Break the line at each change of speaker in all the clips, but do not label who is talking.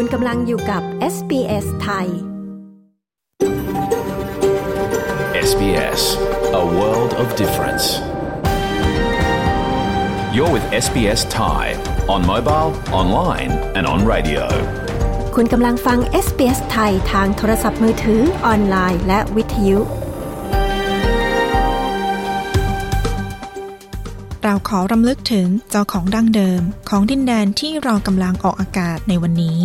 คุณกำลังอยู่กับ SBS ไทย
SBS A world of difference You're with SBS Thai on mobile, online and on radio
คุณกำลังฟัง SBS ไทยทางโทรศัพท์มือถือออนไลน์และวิทยุ
เราขอรำลึกถึงเจ้าของดั้งเดิมของดินแดนที่เรากำลังออกอากาศในวันนี้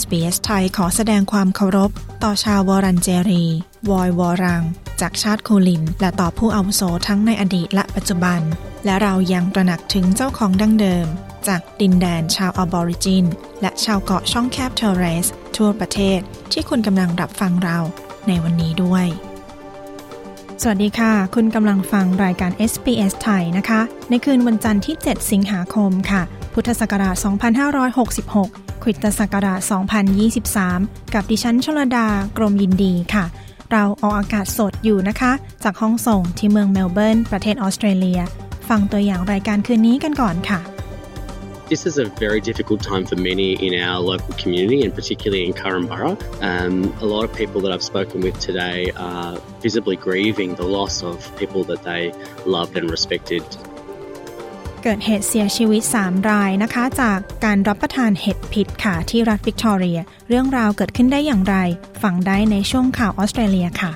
SBS ไทยขอแสดงความเคารพ ต่อชาววอรันเจรี วอยวอรัง จากชาติโคลิน และต่อผู้อาวุโสทั้งในอดีตและปัจจุบัน และเรายังตระหนักถึงเจ้าของดั้งเดิม จากดินแดนชาวออบอริจิน และชาวเกาะช่องแคบเทเรส ทั่วประเทศที่คุณกำลังรับฟังเราในวันนี้ด้วย สวัสดีค่ะ คุณกำลังฟังรายการ SBS ไทยนะคะ ในคืนวันจันทร์ที่ 7 สิงหาคมค่ะ พุทธศักราช 2566 คริสตศักราช 2023 กับดิฉันชลดากรมยินดีค่ะ เราออกอากาศสดอยู่นะคะ จากห้องส่งที่เมืองเมลเบิร์น ประเทศออสเตรเลีย ฟังตัวอย่างรายการคืนนี้กันก่อนค่ะ
This is a very difficult time for many in our local community and particularly in Currumbara. Um, a lot of people that I've spoken with today are visibly grieving the loss of people that they loved and respected.
เกิดเหตุเสียชีวิต 3 รายนะคะ จากการรับประทานเห็ดผิดค่ะที่รัฐวิกตอเรีย เรื่องราวเกิดขึ้นได้อย่างไร ฟังได้ในช่วงข่าวออสเตรเลียค่ะ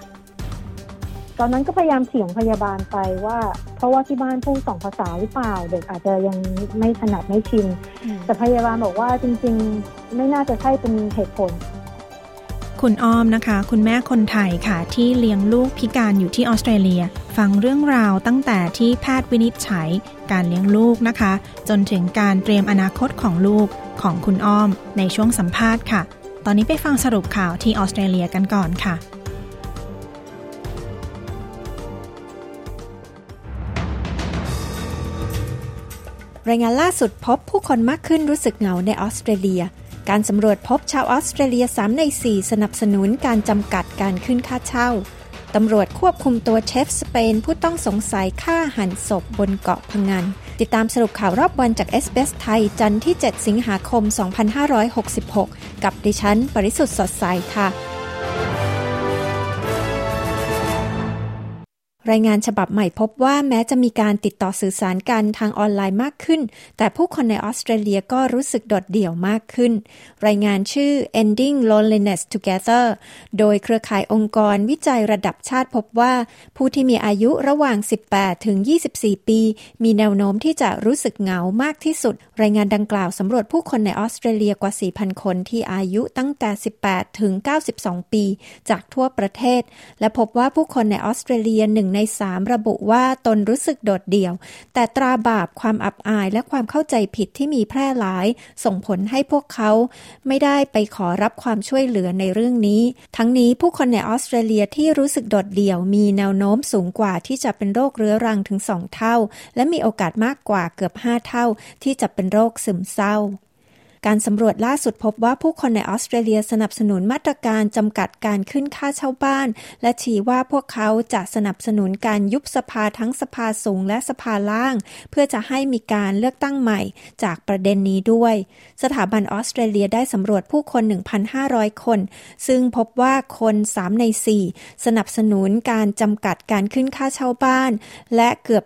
ตอนนั้นก็พยายามเถียงพยาบาลไปว่า เพราะว่าที่บ้านพูดสองภาษาหรือเปล่า เด็กอาจจะยังไม่ถนัดไม่ชินแต่พยาบาลบอกว่าจริง ๆ ไม่น่าจะใช่เป็นเหตุผล
คุณอ้อมนะคะ คุณแม่คนไทยค่ะ ที่เลี้ยงลูกพิการอยู่ที่ออสเตรเลีย ฟังเรื่องราวตั้งแต่ที่แพทย์วินิจฉัย การเลี้ยงลูกนะคะ จนถึงการเตรียมอนาคตของลูกของคุณอ้อม ในช่วงสัมภาษณ์ค่ะ ตอนนี้ไปฟังสรุปข่าวที่ออสเตรเลียกันก่อนค่ะ
รายงานล่าสุดพบผู้คนมากขึ้นรู้สึกเหงาในออสเตรเลีย การสำรวจพบชาวออสเตรเลีย 3 ใน 4 สนับสนุนการจำกัดการขึ้นค่าเช่า ตำรวจควบคุมตัวเชฟสเปน ผู้ต้องสงสัยฆ่าหันศพบนเกาะพังงานติดตามสรุปข่าวรอบวันจากเอสเบสไทย จันทร์ที่ 7 สิงหาคม 2566 กับดิฉัน ปริสุทธ์สดใสค่ะ รายงานฉบับใหม่พบว่าแม้จะมีการติดต่อสื่อสารกันทางออนไลน์มากขึ้น แต่ผู้คนในออสเตรเลียก็รู้สึกโดดเดี่ยวมากขึ้น รายงานชื่อ Ending Loneliness Together โดยเครือข่ายองค์กรวิจัยระดับชาติพบว่า ผู้ที่มีอายุระหว่าง 18 ถึง 24 ปี มีแนวโน้มที่จะรู้สึกเหงามากที่สุด รายงานดังกล่าวสำรวจผู้คนในออสเตรเลียกว่า 4,000 คนที่อายุตั้งแต่ 18 ถึง 92 ปี จากทั่วประเทศ และพบว่าผู้คนในออสเตรเลียหนึ่งใน3ระบุว่าตนรู้สึกโดดเดี่ยว แต่ตราบาปความอับอายและความเข้าใจผิดที่มีแพร่หลาย ส่งผลให้พวกเขา ไม่ได้ไปขอรับความช่วยเหลือในเรื่องนี้ ทั้งนี้ผู้คนในออสเตรเลียที่รู้สึกโดดเดี่ยวมีแนวโน้มสูงกว่าที่จะเป็นโรคเรื้อรังถึง2เท่า และมีโอกาสมากกว่าเกือบ5เท่า ที่จะเป็นโรคซึมเศร้า การสำรวจล่าสุดพบว่าผู้คนในออสเตรเลียสนับสนุนมาตรการจำกัดการขึ้นค่าเช่าบ้าน และชี้ว่าพวกเขาจะสนับสนุนการยุบสภาทั้งสภาสูงและสภาล่าง เพื่อจะให้มีการเลือกตั้งใหม่จากประเด็นนี้ด้วย สถาบันออสเตรเลียได้สำรวจผู้คน 1,500 คน ซึ่งพบว่าคน 3 ใน 4 สนับสนุนการจำกัดการขึ้นค่าเช่าบ้าน และเกือบ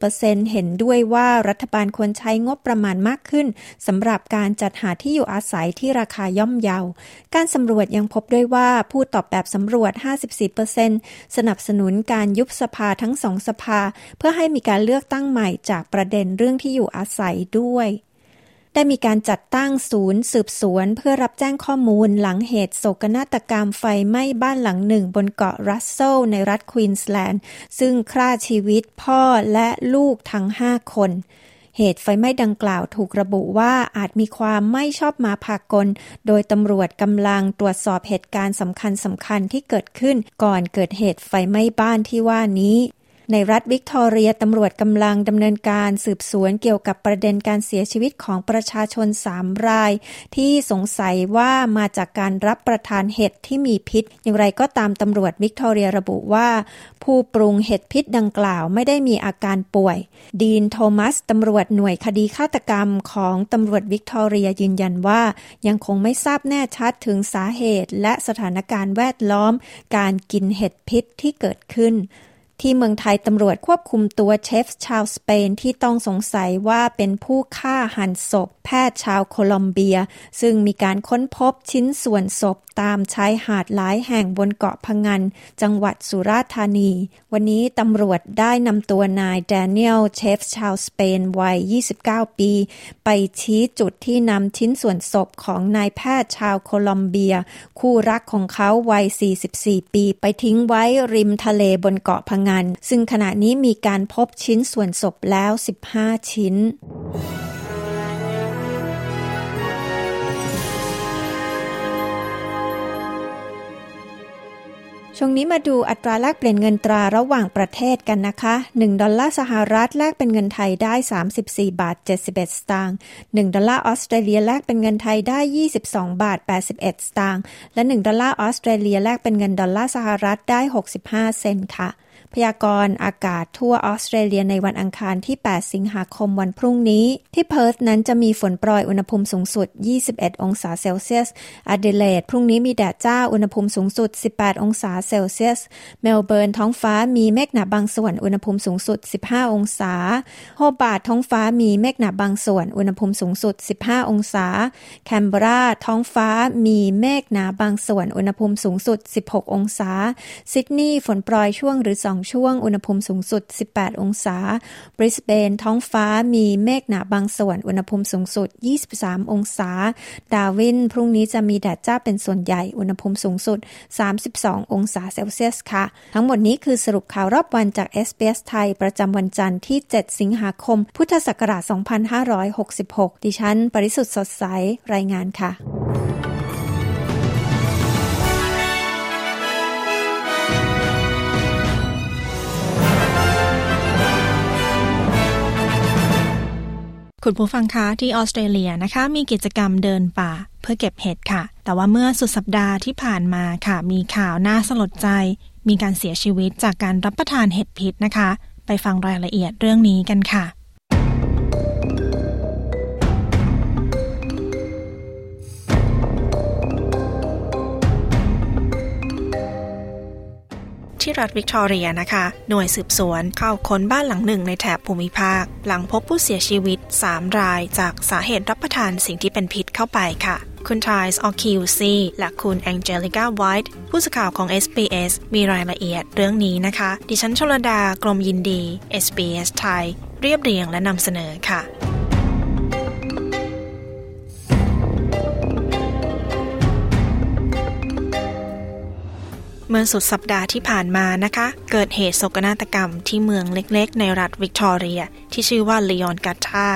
90%เห็นด้วยว่ารัฐบาลควรใช้งบประมาณมากขึ้นสำหรับการจัดหาที่อยู่อาศัยที่ราคาย่อมเยา การสำรวจยังพบด้วยว่าผู้ตอบแบบสำรวจ 54%สนับสนุนการยุบสภาทั้งสองสภา เพื่อให้มีการเลือกตั้งใหม่จากประเด็นเรื่องที่อยู่อาศัยด้วยได้มีการจัดตั้งศูนย์สืบสวนเพื่อรับแจ้งข้อมูลหลังเหตุโศกนาฏกรรมไฟไหม้บ้านหลังหนึ่งบนเกาะรัสเซลในรัฐควีนสแลนด์ ซึ่งฆ่าชีวิตพ่อและลูกทั้ง 5 คน เหตุไฟไหม้ดังกล่าวถูกระบุว่าอาจมีความไม่ชอบมาพากล โดยตำรวจกำลังตรวจสอบเหตุการณ์สำคัญสำคัญที่เกิดขึ้น ก่อนเกิดเหตุไฟไหม้บ้านที่ว่านี้ ในรัฐวิกตอเรียตำรวจกำลังดำเนินการสืบสวนเกี่ยวกับประเด็นการเสียชีวิตของประชาชน3ราย ที่สงสัยว่ามาจากการรับประทานเห็ดที่มีพิษ อย่างไรก็ตามตำรวจวิกตอเรียระบุว่า ผู้ปรุงเห็ดพิษดังกล่าวไม่ได้มีอาการป่วย ดีนโทมัสตำรวจหน่วยคดีฆาตกรรมของตำรวจวิกตอเรียยืนยันว่ายังคงไม่ทราบแน่ชัดถึงสาเหตุ และสถานการณ์แวดล้อม การกินเห็ดพิษที่เกิดขึ้น ที่เมืองไทยตำรวจควบคุมตัวเชฟชาวสเปนที่ต้องสงสัยว่าเป็นผู้ฆ่าหั่นศพแพทย์ชาวโคลอมเบีย ซึ่งมีการค้นพบชิ้นส่วนศพตามชายหาดหลายแห่งบนเกาะพะงันจังหวัดสุราษฎร์ธานี วันนี้ตำรวจได้นำตัวนายแดเนียลเชฟชาวสเปนวัย 29 ปี ไปชี้จุดที่นำชิ้นส่วนศพของนายแพทย์ชาวโคลอมเบีย คู่รักของเขาวัย 44 ปี ไปทิ้งไว้ริมทะเลบนเกาะพังงาน ซึ่งขณะนี้มีการพบชิ้นส่วนศพแล้ว 15 ชิ้นช่วงนี้มาดูอัตราแลกเปลี่ยนเงินตราระหว่างประเทศกันนะคะ 1 ดอลลาร์สหรัฐแลกเป็นเงินไทยได้ 34 บาท 71 สตางค์ 1 ดอลลาร์ออสเตรเลียแลกเป็นเงินไทยได้ 22 บาท 81 สตางค์ และ 1 ดอลลาร์ออสเตรเลียแลกเป็นเงินดอลลาร์สหรัฐได้ 65 เซนต์ค่ะพยากรณ์อากาศทั่วออสเตรเลียในวันอังคารที่ 8 สิงหาคมวันพรุ่งนี้ ที่เพิร์ธนั้นจะมีฝนโปรยอุณหภูมิสูงสุด 21 องศาเซลเซียสแอดิเลดพรุ่งนี้มีแดดจ้าอุณหภูมิสูงสุด 18 องศาเซลเซียส เมลเบิร์นท้องฟ้ามีเมฆหนาบางส่วนอุณหภูมิสูงสุด 15 องศาโฮบาร์ดท้องฟ้ามีเมฆหนาบางส่วนอุณหภูมิสูงสุด 15 องศาแคนเบราท้องฟ้ามีเมฆหนาบางส่วนอุณหภูมิสูงสุด 16 องศาซิดนีย์ฝนโปรยช่วงหรือ2 ช่วง อุณหภูมิสูงสุด 18 องศา บริสเบนท้องฟ้ามีเมฆหนาบางส่วน อุณหภูมิสูงสุด 23 องศา ดาวิน พรุ่งนี้จะมีแดดจ้าเป็นส่วนใหญ่ อุณหภูมิสูงสุด 32 องศาเซลเซียสค่ะ ทั้งหมดนี้คือสรุปข่าวรอบวันจาก SBS ไทย ประจำวันจันทร์ที่ 7 สิงหาคม พุทธศักราช 2566 ดิฉัน ปริสุทธ์สดใส รายงานค่ะ
คุณผู้ฟังคะที่ออสเตรเลียนะคะ มีกิจกรรมเดินป่าเพื่อเก็บเห็ดค่ะ แต่ว่าเมื่อสุดสัปดาห์ที่ผ่านมาค่ะ มีข่าวน่าสลดใจ มีการเสียชีวิตจากการรับประทานเห็ดพิษนะคะ ไปฟังรายละเอียดเรื่องนี้กันค่ะ ที่รัฐวิกตอเรียนะคะ หน่วยสืบสวนเข้าค้นบ้านหลังหนึ่งในแถบภูมิภาค หลังพบผู้เสียชีวิต 3 รายจากสาเหตุรับประทานสิ่งที่เป็นพิษเข้าไปค่ะคุณทายส์ออคิวซีและคุณแองเจลิกาไวท์ผู้สื่อข่าวของ SBS มีรายละเอียดเรื่องนี้นะคะ ดิฉันชลดากรมยินดี SBS ไทย เรียบเรียงและนำเสนอค่ะ เมื่อสุดสัปดาห์ที่ผ่านมานะคะ เกิดเหตุโศกนาฏกรรมที่เมืองเล็กๆ ในรัฐวิกตอเรีย ที่ชื่อว่าลีออนกัตทา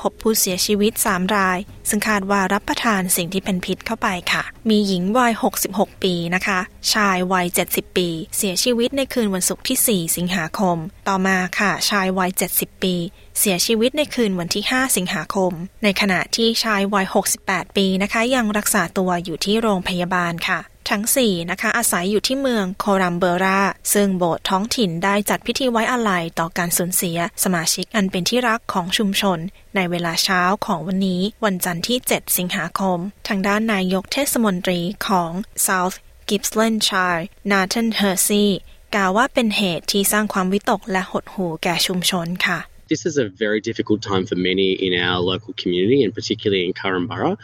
พบผู้เสียชีวิต 3 ราย ซึ่งคาดว่ารับประทานสิ่งที่เป็นพิษเข้าไปค่ะ มีหญิงวัย 66 ปีนะคะ ชายวัย 70 ปี เสียชีวิตในคืนวันศุกร์ที่ 4 สิงหาคม ต่อมาค่ะ ชายวัย 70 ปี เสียชีวิตในคืนวันที่ 5 สิงหาคม ในขณะที่ชายวัย 68 ปีนะคะ ยังรักษาตัวอยู่ที่โรงพยาบาลค่ะ ทั้ง 4 นะคะ อาศัยอยู่ที่เมืองโครัมเบรา ซึ่งโบสถ์ท้องถิ่นได้จัดพิธีไว้อาลัยต่อการสูญเสีย สมาชิกอันเป็นที่รักของชุมชน ในเวลาเช้าของวันนี้ วันจันทร์ที่ 7 สิงหาคม ทางด้านนายกเทศมนตรีของ South Gippslandshire นาธานเฮอร์ซีกล่าวว่าเป็นเหตุที่สร้างความวิตกและหดหู่แก่ชุมชนค่ะ
This is a very difficult time for many in our local community and particularly in Curran Borough.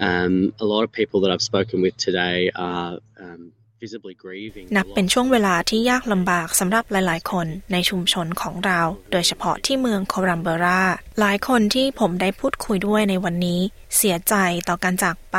Um, a lot of people that I've spoken with today are um,
นับเป็นช่วงเวลาที่ยากลำบากสำหรับหลาย ๆ คนในชุมชนของเรา โดยเฉพาะที่เมืองโครัมเบรา หลายคนที่ผมได้พูดคุยด้วยในวันนี้ เสียใจต่อการจากไป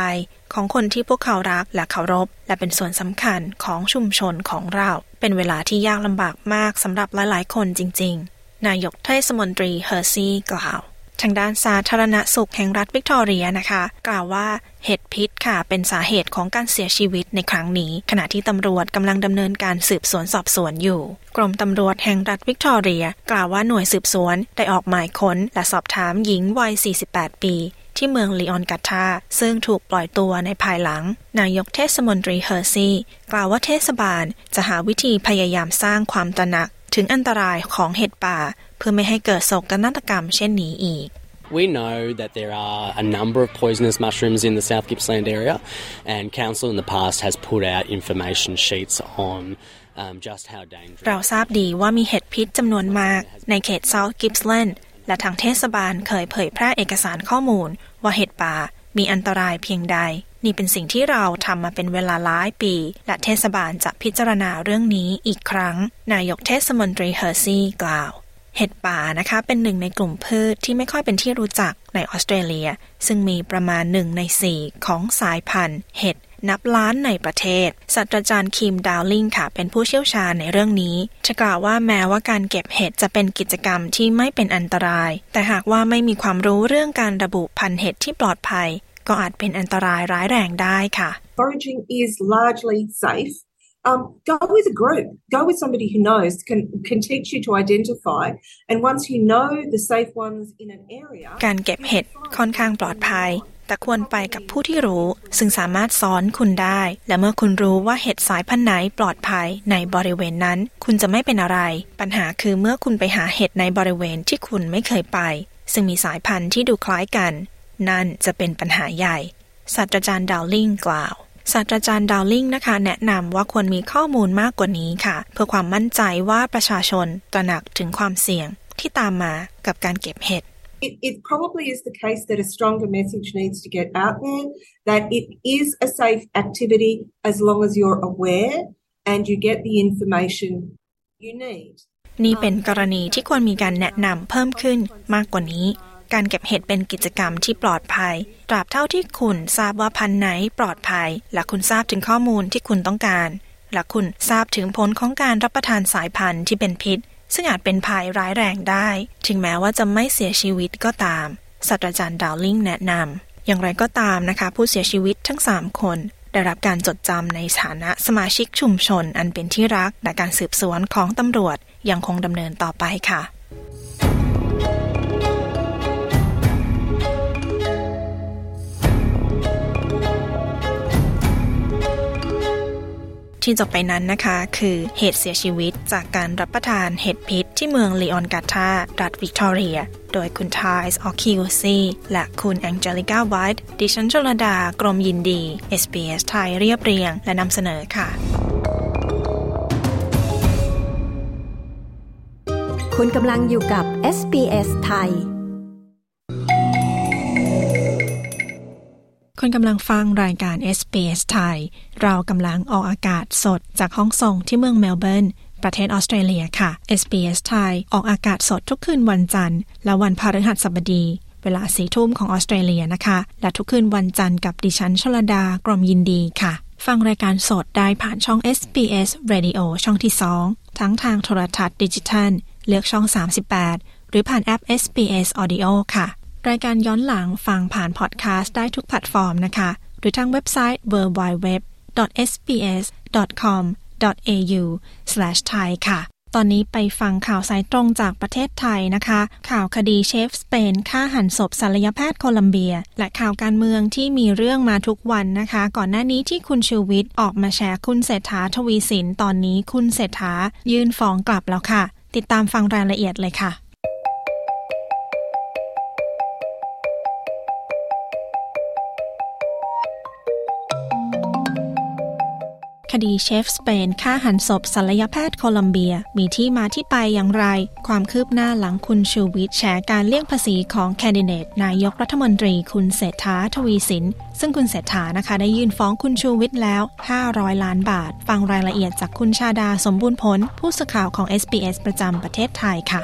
ของคนที่พวกเขารักและเคารพ และเป็นส่วนสำคัญของชุมชนของเรา เป็นเวลาที่ยากลำบากมากสำหรับหลาย ๆ คนจริง ๆ นายกเทศมนตรีเฮอร์ซี่กล่าว ทางด้านสาธารณสุขแห่งรัฐวิกตอเรียนะคะ กล่าวว่าเห็ดพิษค่ะ เป็นสาเหตุของการเสียชีวิตในครั้งนี้ ขณะที่ตำรวจกำลังดำเนินการสืบสวนสอบสวนอยู่ กรมตำรวจแห่งรัฐวิกตอเรีย กล่าวว่าหน่วยสืบสวนได้ออกหมายค้น และสอบถามหญิงวัย 48 ปีที่เมืองลีออนกัตตาซึ่งถูกปล่อยตัวในภายหลัง นายกเทศมนตรีเฮอร์ซีกล่าวว่าเทศบาลจะหาวิธีพยายามสร้างความตระหนักถึงอันตรายของเห็ดป่า เพื่อไม่ให้เกิดโศกนาฏกรรมเช่นนี้อีก
We know that there are a number of poisonous mushrooms in the South Gippsland area, and Council in the past has put out information sheets on um, just how dangerous.
เราทราบดีว่ามีเห็ดพิษจำนวนมากในเขต South Gippsland และทางเทศบาลเคยเผยแพร่เอกสารข้อมูล ว่าเห็ดป่ามีอันตรายเพียงใด นี่เป็นสิ่งที่เราทำมาเป็นเวลาหลายปี และเทศบาลจะพิจารณาเรื่องนี้อีกครั้ง นายกเทศมนตรีเฮอร์ซีกล่าว เห็ดป่านะคะเป็นหนึ่งในกลุ่มพืชที่ไม่ค่อยเป็นที่รู้จักในออสเตรเลีย ซึ่งมีประมาณหนึ่งในสี่ของสายพันธุ์ เห็ดนับล้านในประเทศศาสตราจารย์คิมดาวลิงค่ะ เป็นผู้เชี่ยวชาญในเรื่องนี้ จะกล่าวว่าแม้ว่าการเก็บเห็ดจะเป็นกิจกรรมที่ไม่เป็นอันตราย แต่หากว่าไม่มีความรู้เรื่องการระบุพันธุ์เห็ดที่ปลอดภัย ก็อาจเป็นอันตรายร้ายแรงได้ค่ะ
Foraging is largely safe. Um, go with a group. Go with somebody who knows, can can teach you to identify. And once you know the safe ones in an area,
การเก็บเห็ดค่อนข้างปลอดภัย แต่ควรไปกับผู้ที่รู้ ซึ่งสามารถสอนคุณได้ และเมื่อคุณรู้ว่าเห็ดสายพันธุ์ไหนปลอดภัยในบริเวณนั้น คุณจะไม่เป็นอะไร ปัญหาคือเมื่อคุณไปหาเห็ดในบริเวณที่คุณไม่เคยไป ซึ่งมีสายพันธุ์ที่ดูคล้ายกัน นั่นจะเป็นปัญหาใหญ่ศาสตราจารย์ดาวลิงกล่าว ศาสตราจารย์ดาวลิงนะคะ แนะนำว่าควรมีข้อมูลมากกว่านี้ค่ะ เพื่อความมั่นใจว่าประชาชนตระหนักถึงความเสี่ยงที่ตามมากับการเก็บเห็ด
it, it probably is the case that a stronger message needs to get out there that it is a safe activity as long as you're aware and you get the information you need.
นี่เป็นกรณีที่ควรมีการแนะนำเพิ่มขึ้นมากกว่านี้ การเก็บเห็ดเป็นกิจกรรมที่ปลอดภัย ตราบเท่าที่คุณทราบว่าพันธุ์ไหนปลอดภัย และคุณทราบถึงข้อมูลที่คุณต้องการ และคุณทราบถึงผลของการรับประทานสายพันธุ์ที่เป็นพิษ ซึ่งอาจเป็นภัยร้ายแรงได้ ถึงแม้ว่าจะไม่เสียชีวิตก็ตามศาสตราจารย์ดาวลิงแนะนำอย่างไรก็ตามนะคะ ผู้เสียชีวิตทั้ง 3 คนได้รับการจดจำในฐานะสมาชิกชุมชนอันเป็นที่รักและการสืบสวนของตำรวจยังคงดำเนินต่อไปค่ะ ที่จบไปนั้นนะคะ คือเหตุเสียชีวิตจากการรับประทานเห็ดพิษที่เมืองลีออนกาตารัฐวิกตอเรีย โดยคุณทายส์ออคิวซีและคุณแองเจลิก้าไวท์ดิฉันชลดากรมยินดี SBS ไทยเรียบเรียง และนำเสนอค่ะ
คุณกำลังอยู่กับ SBS ไทย
คุณกำลังฟังรายการ SBS ไทย เรากำลังออกอากาศสดจากห้องส่งที่เมืองเมลเบิร์น ประเทศออสเตรเลียค่ะ SBS ไทย ออกอากาศสดทุกคืนวันจันทร์ และวันพฤหัสบดี เวลาสี่ทุ่มของออสเตรเลียนะคะ และทุกคืนวันจันทร์กับดิฉันชลดากรมยินดีค่ะ ฟังรายการสดได้ผ่านช่อง SBS Radio ช่องที่ 2 ทั้งทางโทรทัศน์ดิจิทัล เลือกช่อง 38 หรือผ่านแอป SBS Audio ค่ะ รายการย้อนหลังฟังผ่านพอดแคสต์ได้ทุกแพลตฟอร์มนะคะ หรือทางเว็บไซต์ www.sbs.com.au/thai ค่ะ ตอนนี้ไปฟังข่าวสายตรงจากประเทศไทยนะคะ ข่าวคดีเชฟสเปนฆ่าหั่นศพศัลยแพทย์โคลัมเบีย และข่าวการเมืองที่มีเรื่องมาทุกวันนะคะ ก่อนหน้านี้ที่คุณชูวิทย์ออกมาแชร์คุณเศรษฐาทวีสิน ตอนนี้คุณเศรษฐายื่นฟ้องกลับแล้วค่ะ ติดตามฟังรายละเอียดเลยค่ะ คดีเชฟสเปนฆ่าหันศพศัลยแพทย์โคลัมเบีย มีที่มาที่ไปอย่างไร ความคืบหน้าหลังคุณชูวิทย์แฉการเลี่ยงภาษีของแคนดิเดตนายกรัฐมนตรีคุณเศรษฐาทวีสิน ซึ่งคุณเศรษฐานะคะ ได้ยื่นฟ้องคุณชูวิทย์แล้ว 500 ล้านบาท ฟังรายละเอียดจากคุณชาดาสมบูรณ์ผล ผู้สื่อข่าวของ SBS ประจำประเทศไทยค่ะ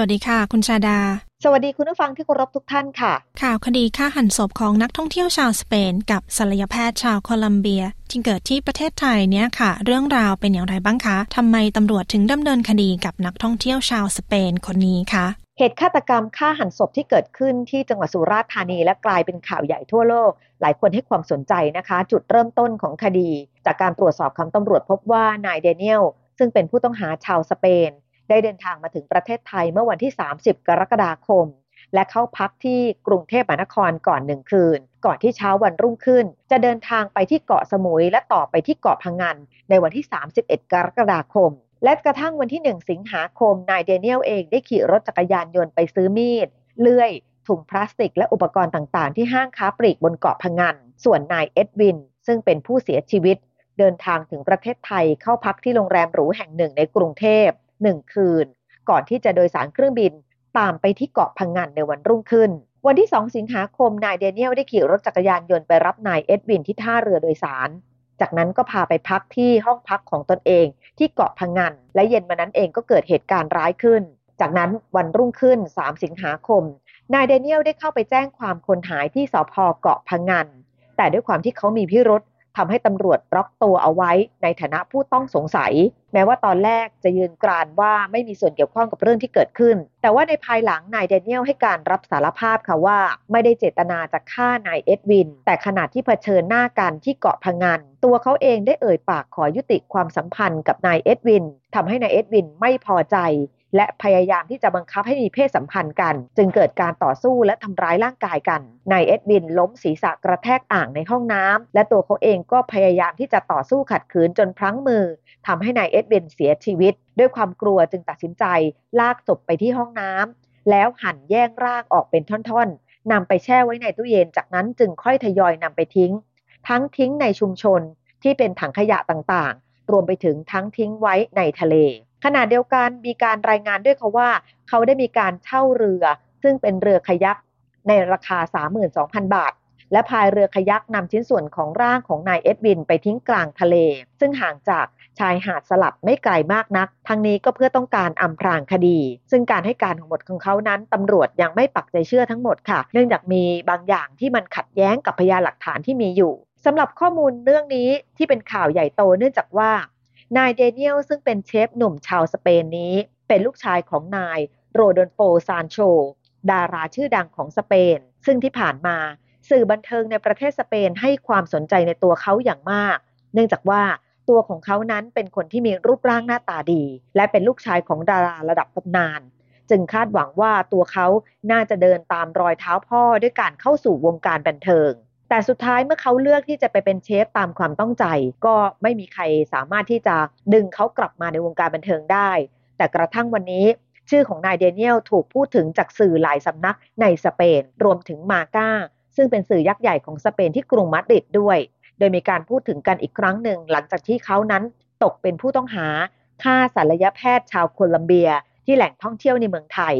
วัสดีค่ะ คุณชาดา
สวัสดีคุณผู้ฟังที่เคารพทุกท่านค่ะ
ข่าวคดีฆ่าหันศพของนักท่องเที่ยวชาวสเปน กับศัลยแพทย์ชาวโคลัมเบียที่เกิดที่ประเทศไทยเนี่ยค่ะ เรื่องราวเป็นอย่างไรบ้างคะทำไมตำรวจถึงดำเนินคดีกับนักท่องเที่ยวชาวสเปนคนนี้คะ
เหตุฆาตกรรมฆ่าหันศพที่เกิดขึ้นที่จังหวัดสุราษฎร์ธานีและกลายเป็นข่าวใหญ่ทั่วโลก หลายคนให้ความสนใจนะคะ จุดเริ่มต้นของคดี จากการตรวจสอบคำตำรวจพบว่านายเดเนียลซึ่งเป็นผู้ต้องหาชาวสเปน ได้เดินทางมาถึงประเทศไทยเมื่อวันที่ 30 กรกฎาคม และเข้าพักที่กรุงเทพมหานครก่อนหนึ่งคืน ก่อนที่เช้าวันรุ่งขึ้น จะเดินทางไปที่เกาะสมุย และต่อไปที่เกาะพังงานในวันที่ 31 กรกฎาคม และกระทั่งวันที่ 1 สิงหาคมนายเดเนียลเองได้ขี่รถจักรยานยนต์ไปซื้อมีดเลื่อยถุงพลาสติกและอุปกรณ์ต่างๆ ที่ห้างค้าปลีกบนเกาะพะงันส่วนนายเอ็ดวิน ซึ่งเป็นผู้เสียชีวิต เดินทางถึงประเทศไทยเข้าพักที่โรงแรมหรูแห่งหนึ่งในกรุงเทพ หนึ่งคืน ก่อนที่จะโดยสารเครื่องบินตามไปที่เกาะพะงันในวันรุ่งขึ้น วันที่ 2 สิงหาคมนายเดเนียลได้ขี่รถจักรยานยนต์ไปรับนายเอ็ดวินที่ท่าเรือโดยสาร จากนั้นก็พาไปพักที่ห้องพักของตนเองที่เกาะพังงานและเย็นมานั้นเองก็เกิดเหตุการณ์ร้ายขึ้น จากนั้นวันรุ่งขึ้น 3 สิงหาคม นายเดเนียลได้เข้าไปแจ้งความคนหายที่สพเกาะพังงานแต่ด้วยความที่เขามีพิรุษ ทำให้ตำรวจล็อกตัวเอาไว้ในฐานะผู้ต้องสงสัย แม้ว่าตอนแรกจะยืนกรานว่าไม่มีส่วนเกี่ยวข้องกับเรื่องที่เกิดขึ้น แต่ว่าในภายหลังนายเดนเนียลให้การรับสารภาพค่ะว่า ไม่ได้เจตนาจะฆ่านายเอ็ดวิน แต่ขณะที่เผชิญหน้ากันที่เกาะพังงานตัวเขาเองได้เอ่ยปากขอยุติความสัมพันธ์กับนายเอ็ดวินทำให้นายเอ็ดวินไม่พอใจ และพยายามที่จะบังคับให้มีเพศสัมพันธ์กัน จึงเกิดการต่อสู้และทำร้ายร่างกายกันนายเอ็ดวินล้มศีรษะกระแทกอ่างในห้องน้ำและตัวเขาเองก็พยายามที่จะต่อสู้ขัดขืนจนพลั้งมือทำให้นายเอ็ดวินเสียชีวิต ด้วยความกลัวจึงตัดสินใจ ลากศพไปที่ห้องน้ำแล้วหั่นแย่งร่างออกเป็นท่อนๆนำไปแช่ไว้ในตู้เย็นจากนั้นจึงค่อยทยอยนำไปทิ้ง ทั้งทิ้งในชุมชนที่เป็นถังขยะต่างๆ รวมไปถึงทั้งทิ้งไว้ในทะเล ขณะเดียวกันมีการรายงานด้วยเขาว่า เขาได้มีการเช่าเรือ ซึ่งเป็นเรือขยักในราคา 32,000 บาท และพายเรือขยักนำชิ้นส่วนของร่างของนายเอ็ดวินไปทิ้งกลางทะเล ซึ่งห่างจากชายหาดสลับไม่ไกลมากนัก ทั้งนี้ก็เพื่อต้องการอำพรางคดี ซึ่งการให้การของหมดของเขานั้นตำรวจยังไม่ปักใจเชื่อทั้งหมดค่ะ เนื่องจากมีบางอย่างที่มันขัดแย้งกับพยานหลักฐานที่มีอยู่สำหรับข้อมูลเรื่องนี้ที่เป็นข่าวใหญ่โตเนื่องจากว่า นายเดเนียลซึ่งเป็นเชฟหนุ่มชาวสเปนนี้ เป็นลูกชายของนายโรดอนโฟซานโช ดาราชื่อดังของสเปน ซึ่งที่ผ่านมาสื่อบันเทิงในประเทศสเปนให้ความสนใจในตัวเขาอย่างมาก เนื่องจากว่าตัวของเขานั้นเป็นคนที่มีรูปร่างหน้าตาดี และเป็นลูกชายของดาราระดับตำนาน จึงคาดหวังว่าตัวเขาน่าจะเดินตามรอยเท้าพ่อด้วยการเข้าสู่วงการบันเทิง แต่สุดท้ายเมื่อเขาเลือกที่จะไปเป็นเชฟตามความต้องใจ ก็ไม่มีใครสามารถที่จะดึงเขากลับมาในวงการบันเทิงได้ แต่กระทั่งวันนี้ชื่อของนายเดเนียลถูกพูดถึงจากสื่อหลายสำนักในสเปน รวมถึงมาก้า ซึ่งเป็นสื่อยักษ์ใหญ่ของสเปนที่กรุงมาดริดด้วย โดยมีการพูดถึงกันอีกครั้งหนึ่ง หลังจากที่เขานั้นตกเป็นผู้ต้องหาฆ่าศัลยแพทย์ชาวโคลัมเบีย ที่แหล่งท่องเที่ยวในเมืองไทย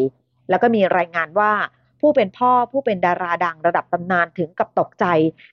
แล้วก็มีรายงานว่า ผู้เป็นพ่อผู้เป็นดาราดังระดับตำนานถึงกับตกใจ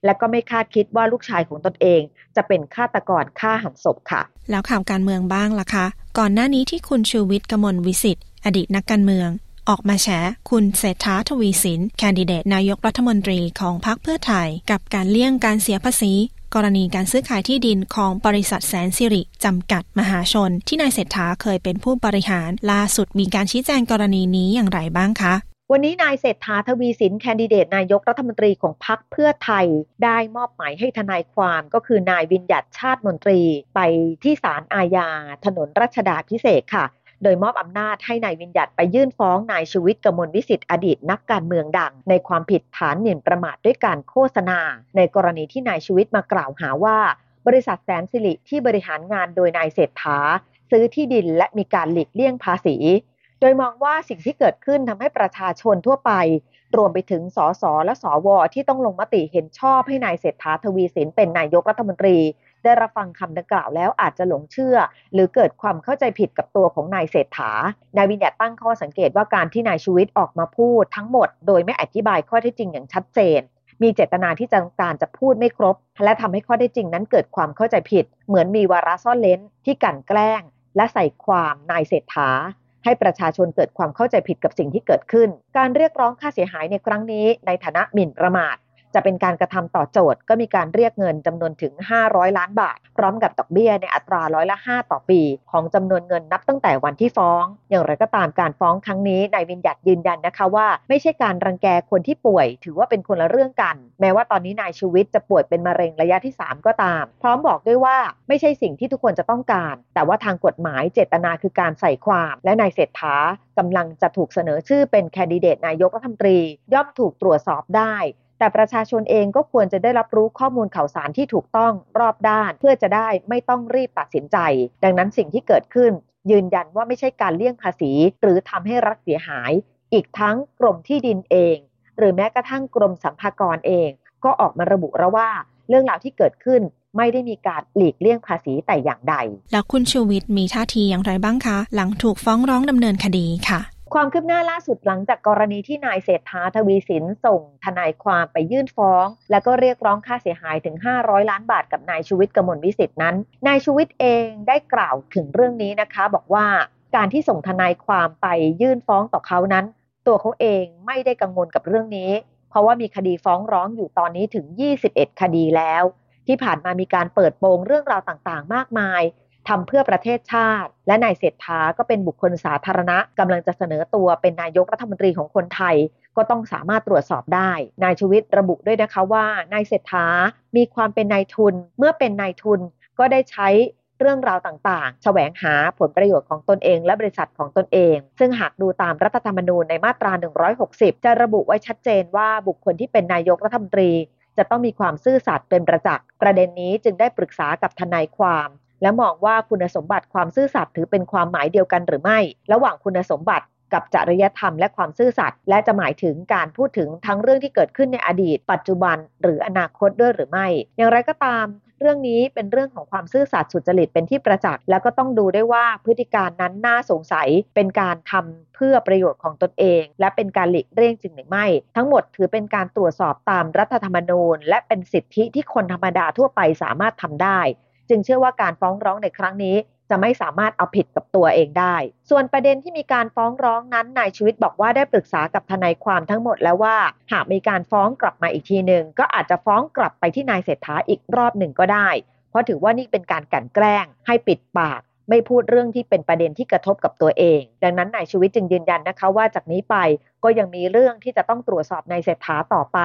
และก็ไม่คาดคิดว่าลูกชายของตนเอง จะเป็นฆาตกรฆ่าหันศพค่ะ
แล้วข่าวการเมืองบ้างล่ะคะ ก่อนหน้านี้ที่คุณชูวิทย์กมลวิสิทธิ์อดีตนักการเมือง ออกมาแฉคุณเศรษฐาทวีสินแคนดิเดตนายกรัฐมนตรีของพรรคเพื่อไทย กับการเลี่ยงการเสียภาษีกรณีการซื้อขายที่ดินของบริษัทแสนสิริ จำกัดมหาชน ที่นายเศรษฐาเคยเป็นผู้บริหาร ล่าสุดมีการชี้แจงกรณีนี้อย่างไรบ้างคะ
วันนี้นายเศรษฐาทวีสินแคนดิเดตนายกรัฐมนตรีของพรรคเพื่อไทย ได้มอบหมายให้ทนายความก็คือนายวินยัตชาติมนตรีไปที่ศาลอาญา ถนนรัชดาพิเศษค่ะ โดยมอบอำนาจให้นายวินยัตไปยื่นฟ้องนายชูวิทย์กมลวิสิทธิ์อดีตนักการเมืองดัง ในความผิดฐานหมิ่นประมาทด้วยการโฆษณา ในกรณีที่นายชูวิทย์มากล่าวหาว่า บริษัทแสนสิริที่บริหารงานโดยนายเศรษฐาซื้อที่ดินและมีการหลีกเลี่ยงภาษี ดยมองว่าสิ่งที่เกิดขึ้นทำให้ประชาชนทั่วไป รวมไปถึงสสและสวที่ต้องลงมติเห็นชอบให้นายเศรษฐาทวีสินเป็นนายกรัฐมนตรี ได้รับฟังคำดังกล่าวแล้วอาจจะหลงเชื่อ หรือเกิดความเข้าใจผิดกับตัวของนายเศรษฐานายวินยัตตั้งข้อสังเกตว่าการที่นายชูวิทย์ออกมาพูดทั้งหมด โดยไม่อธิบายข้อเท็จจริงอย่างชัดเจนมีเจตนาที่จะการจะพูดไม่ครบ และทำให้ข้อเท็จจริงนั้นเกิดความเข้าใจผิด เหมือนมีวาระซ่อนเลนที่กันแกล้ง และใส่ความนายเศรษฐา ให้ประชาชนเกิดความเข้าใจผิดกับสิ่งที่เกิดขึ้น การเรียกร้องค่าเสียหายในครั้งนี้ในฐานะหมิ่นประมาท จะเป็นการกระทำต่อโจทย์ ก็มีการเรียกเงินจำนวนถึง 500 ล้านบาท พร้อมกับดอกเบี้ยในอัตราร้อยละ 5 ต่อปี ของจำนวนเงินนับตั้งแต่วันที่ฟ้อง อย่างไรก็ตามการฟ้องครั้งนี้นายวินยัดยืนยันนะคะว่า ไม่ใช่การรังแกคนที่ป่วย ถือว่าเป็นคนละเรื่องกัน แม้ว่าตอนนี้นายชูวิทย์จะป่วยเป็นมะเร็งระยะที่ 3 ก็ตาม พร้อมบอกด้วยว่าไม่ใช่สิ่งที่ทุกคนจะต้องการ แต่ว่าทางกฎหมายเจตนาคือการใส่ความ และนายเศรษฐากำลังจะถูกเสนอชื่อเป็นแคนดิเดตนายกรัฐมนตรี ย่อมถูกตรวจสอบได้ แต่ประชาชนเองก็ควรจะได้รับรู้ข้อมูลข่าวสารที่ถูกต้องรอบด้าน เพื่อจะได้ไม่ต้องรีบตัดสินใจ ดังนั้นสิ่งที่เกิดขึ้น ยืนยันว่าไม่ใช่การเลี่ยงภาษี หรือทำให้รัฐเสียหาย อีกทั้งกรมที่ดินเอง หรือแม้กระทั่งกรมสัมภากรเอง ก็ออกมาระบุแล้วว่า เรื่องราวที่เกิดขึ้นไม่ได้มีการหลีกเลี่ยงภาษีแต่อย่างใด
แล้วคุณชูวิทย์มีท่าทีอย่างไรบ้างคะ หลังถูกฟ้องร้องดำเนินคดีค่ะ
ความคืบหน้าล่าสุดหลังจากกรณีที่นายเศรษฐาทวีสินส่งทนายความไปยื่นฟ้อง และก็เรียกร้องค่าเสียหายถึง 500 ล้านบาทกับนายชูวิทย์กมลวิสิทธินั้น นายชูวิทย์เองได้กล่าวถึงเรื่องนี้นะคะ บอกว่าการที่ส่งทนายความไปยื่นฟ้องต่อเขานั้น ตัวเขาเองไม่ได้กังวลกับเรื่องนี้ เพราะว่ามีคดีฟ้องร้องอยู่ตอนนี้ถึง 21 คดีแล้ว ที่ผ่านมามีการเปิดโปงเรื่องราวต่างๆ มากมาย ทำเพื่อประเทศชาติ และนายเศรษฐาก็เป็นบุคคลสาธารณะกำลังจะเสนอตัวเป็นนายกรัฐมนตรีของคนไทย ก็ต้องสามารถตรวจสอบได้ นายชวิตระบุด้วยนะคะว่านายเศรษฐามีความเป็นนายทุน เมื่อเป็นนายทุนก็ได้ใช้เรื่องราวต่างๆ แสวงหาผลประโยชน์ของตนเองและบริษัทของตนเอง ซึ่งหากดูตามรัฐธรรมนูญในมาตรา 160 จะระบุไว้ชัดเจนว่าบุคคลที่เป็นนายกรัฐมนตรี จะต้องมีความซื่อสัตย์เป็นประจักษ์ ประเด็นนี้จึงได้ปรึกษากับทนายความ และมองว่าคุณสมบัติความซื่อสัตย์ถือเป็นความหมายเดียวกันหรือไม่ ระหว่างคุณสมบัติกับจริยธรรมและความซื่อสัตย์และจะหมายถึงการพูดถึงทั้งเรื่องที่เกิดขึ้นในอดีต ปัจจุบันหรืออนาคตด้วยหรือไม่ อย่างไรก็ตาม เรื่องนี้เป็นเรื่องของความซื่อสัตย์สุจริตเป็นที่ประจักษ์แล้วก็ต้องดูได้ว่าพฤติการนั้นน่าสงสัยเป็นการทำเพื่อประโยชน์ของตนเอง และเป็นการหลีกเลี่ยงจริงหรือไม่ ทั้งหมดถือเป็นการตรวจสอบตามรัฐธรรมนูญ และเป็นสิทธิที่คนธรรมดาทั่วไปสามารถทำได้ จึงเชื่อว่าการฟ้องร้องในครั้งนี้ จะไม่สามารถเอาผิดกับตัวเองได้ ส่วนประเด็นที่มีการฟ้องร้องนั้นนายชีวิตบอกว่าได้ปรึกษากับทนายความทั้งหมดแล้วว่า หากมีการฟ้องกลับมาอีกทีหนึ่งก็อาจจะฟ้องกลับไปที่นายเศรษฐาอีกรอบหนึ่งก็ได้ เพราะถือว่านี่เป็นการกั่นแกล้งให้ปิดปาก ไม่พูดเรื่องที่เป็นประเด็นที่กระทบกับตัวเอง ดังนั้นนายชูวิตจึงยืนยันนะคะว่าจากนี้ไปก็ยังมีเรื่องที่จะต้องตรวจสอบนายเศรษฐาต่อไป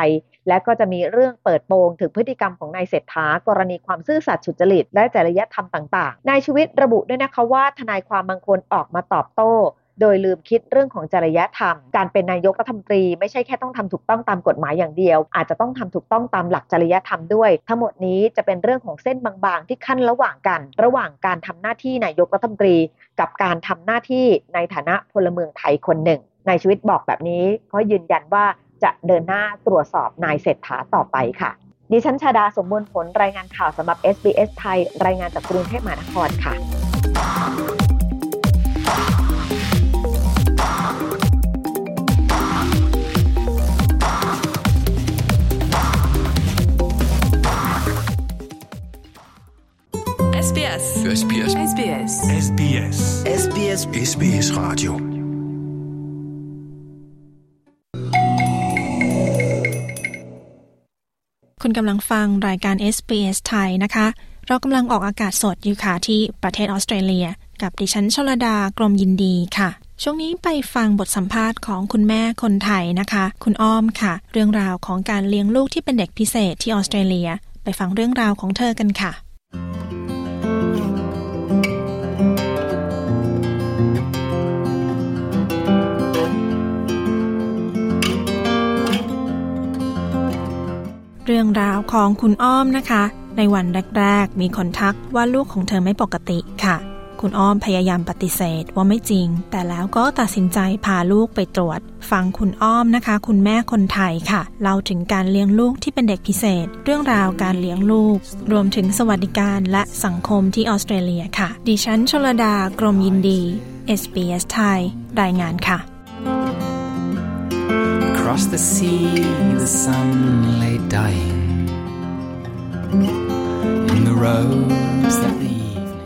และก็จะมีเรื่องเปิดโปงถึงพฤติกรรมของนายเศรษฐากรณีความซื่อสัตย์สุจริตและจริยธรรมต่างๆนายชูวิตระบุด้วยนะคะว่าทนายความบางคนออกมาตอบโต้ โดยลืมคิดเรื่องของจริยธรรม การเป็นนายกรัฐมนตรี ไม่ใช่แค่ต้องทำถูกต้องตามกฎหมายอย่างเดียว อาจจะต้องทำถูกต้องตามหลักจริยธรรมด้วย ทั้งหมดนี้จะเป็นเรื่องของเส้นบางๆ ที่ขั้นระหว่างกัน ระหว่างการทำหน้าที่นายกรัฐมนตรี กับการทำหน้าที่ในฐานะพลเมืองไทยคนหนึ่ง ในชีวิตบอกแบบนี้เขายืนยันว่าจะเดินหน้าตรวจสอบนายเศรษฐาต่อไปค่ะ ดิฉันชาดาสมบูรณ์ผลรายงานข่าวสำหรับ SBS ไทย รายงานจากกรุงเทพมหานครค่ะ
SBS SBS SBS SBS SBS SBS Radio
คุณกำลังฟังรายการ SBS ไทยนะคะ เรากำลังออกอากาศสดอยู่ค่ะที่ประเทศออสเตรเลีย กับดิฉันชลดากรมยินดีค่ะ ช่วงนี้ไปฟังบทสัมภาษณ์ของคุณแม่คนไทยนะคะ คุณอ้อมค่ะ เรื่องราวของการเลี้ยงลูกที่เป็นเด็กพิเศษที่ออสเตรเลีย ไปฟังเรื่องราวของเธอกันค่ะ เรื่องราวของคุณอ้อมนะคะ ในวันแรก ๆ มีคนทักว่าลูกของเธอไม่ปกติค่ะ คุณอ้อมพยายามปฏิเสธว่าไม่จริง แต่แล้วก็ตัดสินใจพาลูกไปตรวจ ฟังคุณอ้อมนะคะ คุณแม่คนไทยค่ะเล่าถึงการเลี้ยงลูกที่เป็นเด็กพิเศษ เรื่องราวการเลี้ยงลูก รวมถึงสวัสดิการและสังคมที่ออสเตรเลียค่ะ ดิฉันชลดากรมยินดี SBS ไทยรายงานค่ะ
Across the sea, the sun lay dying in the rose that the evening.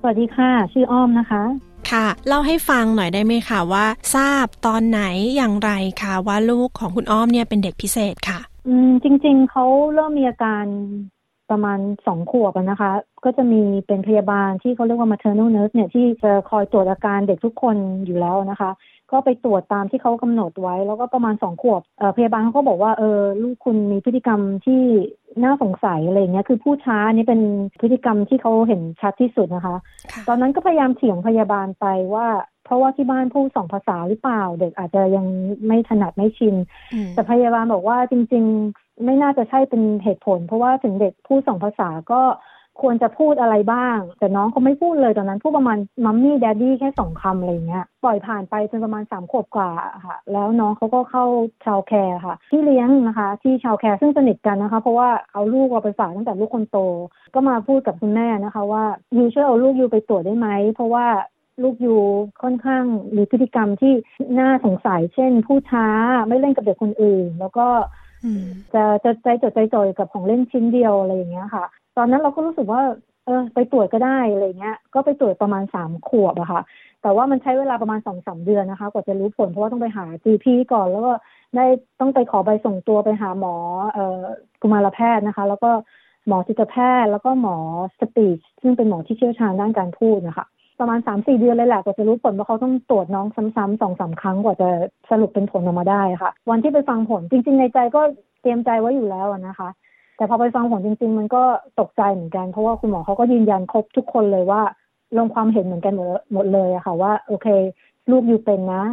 สวัสดีค่ะ ชื่ออ้อมนะคะ
คค่ะ เล่าให้ฟังหน่อยได้ไหมคะว่า ทราบตอนไหนอย่างไรคะว่าลูกของคุณอ้อมเนี่ยเป็นเด็กพิเศษค่ะ
อืมจริง ๆเขาเริ่มมีอาการ ประมาณสองขวบนะคะ ก็จะมีเป็นพยาบาลที่เขาเรียกว่า maternal nurse เนี่ยที่จะคอยตรวจอาการเด็กทุกคนอยู่แล้วนะคะ ก็ไปตรวจตามที่เขากำหนดไว้ แล้วก็ประมาณสองขวบพยาบาลเขาก็บอกว่าเออลูกคุณมีพฤติกรรมที่น่าสงสัยอะไรเงี้ยคือผู้ช้านี่เป็นพฤติกรรมที่เขาเห็นชัดที่สุดนะคะ ตอนนั้นก็พยายามเถียงพยาบาลไปว่าเพราะว่าที่บ้านพูดสองภาษาหรือเปล่า เด็กอาจจะยังไม่ถนัดไม่ชิน แต่พยาบาลบอกว่าจริง ๆไม่น่าจะใช่เป็นเหตุผล เพราะว่าถึงเด็กพูดสองภาษาก็ควรจะพูดอะไรบ้าง แต่น้องเขาไม่พูดเลยตอนนั้นพูดประมาณ mummy daddy แค่สองคำอะไรเงี้ยปล่อยผ่านไปจนประมาณสามขวบกว่าค่ะ แล้วน้องเขาก็เข้า childcare ค่ะ พี่เลี้ยงนะคะ ที่ childcare ซึ่งสนิทกันนะคะ เพราะว่าเอาลูกเราไปฝากตั้งแต่ลูกคนโต ก็มาพูดกับคุณแม่นะคะ ว่า you ช่วยเอาลูก you ไปตรวจได้ไหมเพราะว่าลูกยูค่อนข้างมีพฤติกรรมที่น่าสงสัย เช่นผู้ช้าไม่เล่นกับเด็กคนอื่น แล้วก็ จะจะใจจดใจจ่อยกับของเล่นชิ้นเดียวอะไรอย่างเงี้ยค่ะ ตอนนั้นเราก็รู้สึกว่าเออไปตรวจก็ได้อะไรเงี้ย ก็ไปตรวจประมาณสามขวบอะค่ะ แต่ว่ามันใช้เวลาประมาณสองสาเดือนนะคะ กว่าจะรู้ผลเพราะว่าต้องไปหา GP ก่อนแล้วก็ได้ต้องไปขอใบส่งตัวไปหาหมอเอ่อกุมารแพทย์นะคะ แล้วก็หมอจิตแพทย์ แล้วก็หมอสปีชซึ่งเป็นหมอที่เชี่ยวชาญด้านการพูดนะคะ ประมาณสามสี่เดือนเลยแหละกว่าจะรู้ผลเพราะเขาต้องตรวจน้องซ้ำๆสองสาครั้งกว่าจะสรุปเป็นผลออกมาได้ค่ะ วันที่ไปฟังผลจริง ๆ ในใจก็เตรียมใจไว้อยู่แล้วนะคะ แต่พอไปฟังผลจริง ๆ มันก็ตกใจเหมือนกัน เพราะว่าคุณหมอเขาก็ยืนยันครบทุกคนเลยว่า ลงความเห็นเหมือนกันหมดเลยอะค่ะ ว่าโอเค ลูกอยู่เป็นนะ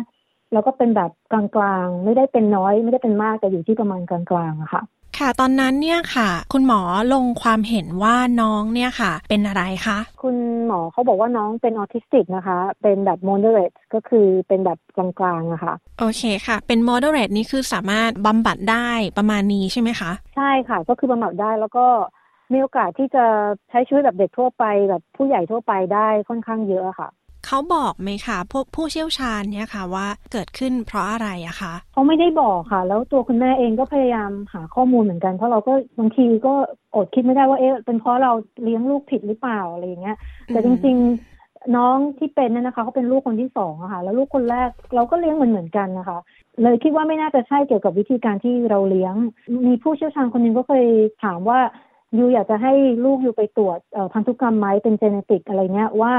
แล้วก็เป็นแบบกลางๆ ไม่ได้เป็นน้อย ไม่ได้เป็นมากแต่อยู่ที่ประมาณกลางๆอะค่ะ
ค่ะ ตอนนั้นเนี่ยค่ะ คุณหมอลงความเห็นว่าน้องเนี่ยค่ะ เป็นอะไรคะ
คุณหมอเขาบอกว่าน้องเป็นออทิสติกนะคะ เป็นแบบ moderate ก็คือเป็นแบบกลางๆอะค่ะ
โอเคค่ะ เป็น moderate นี่คือสามารถบำบัดได้ประมาณนี้ใช่ไหมคะ
ใช่ค่ะ ก็คือบำบัดได้แล้วก็มีโอกาสที่จะใช้ชีวิตแบบเด็กทั่วไปแบบผู้ใหญ่ทั่วไปได้ค่อนข้างเยอะค่ะ
เขาบอกไหมคะพวกผู้เชี่ยวชาญเนี่ยค่ะว่าเกิดขึ้นเพราะอะไรอะคะ
เขาไม่ได้บอกค่ะ แล้วตัวคุณแม่เองก็พยายามหาข้อมูลเหมือนกันเพราะเราก็บางทีก็อดคิดไม่ได้ว่าเอ๊ะเป็นเพราะเราเลี้ยงลูกผิดหรือเปล่าอะไรอย่างเงี้ย แต่จริงๆน้องที่เป็นเนี่ยนะคะเขาเป็นลูกคนที่สองอะค่ะแล้วลูกคนแรกเราก็เลี้ยงเหมือนเหมือนกันนะคะ เลยคิดว่าไม่น่าจะใช่เกี่ยวกับวิธีการที่เราเลี้ยง มีผู้เชี่ยวชาญคนหนึงก็เคยถามว่ายูอยากจะให้ลูกยูไปตรวจพันธุกรรมไหมเป็นเจเนติกอะไรเนี้ยว่า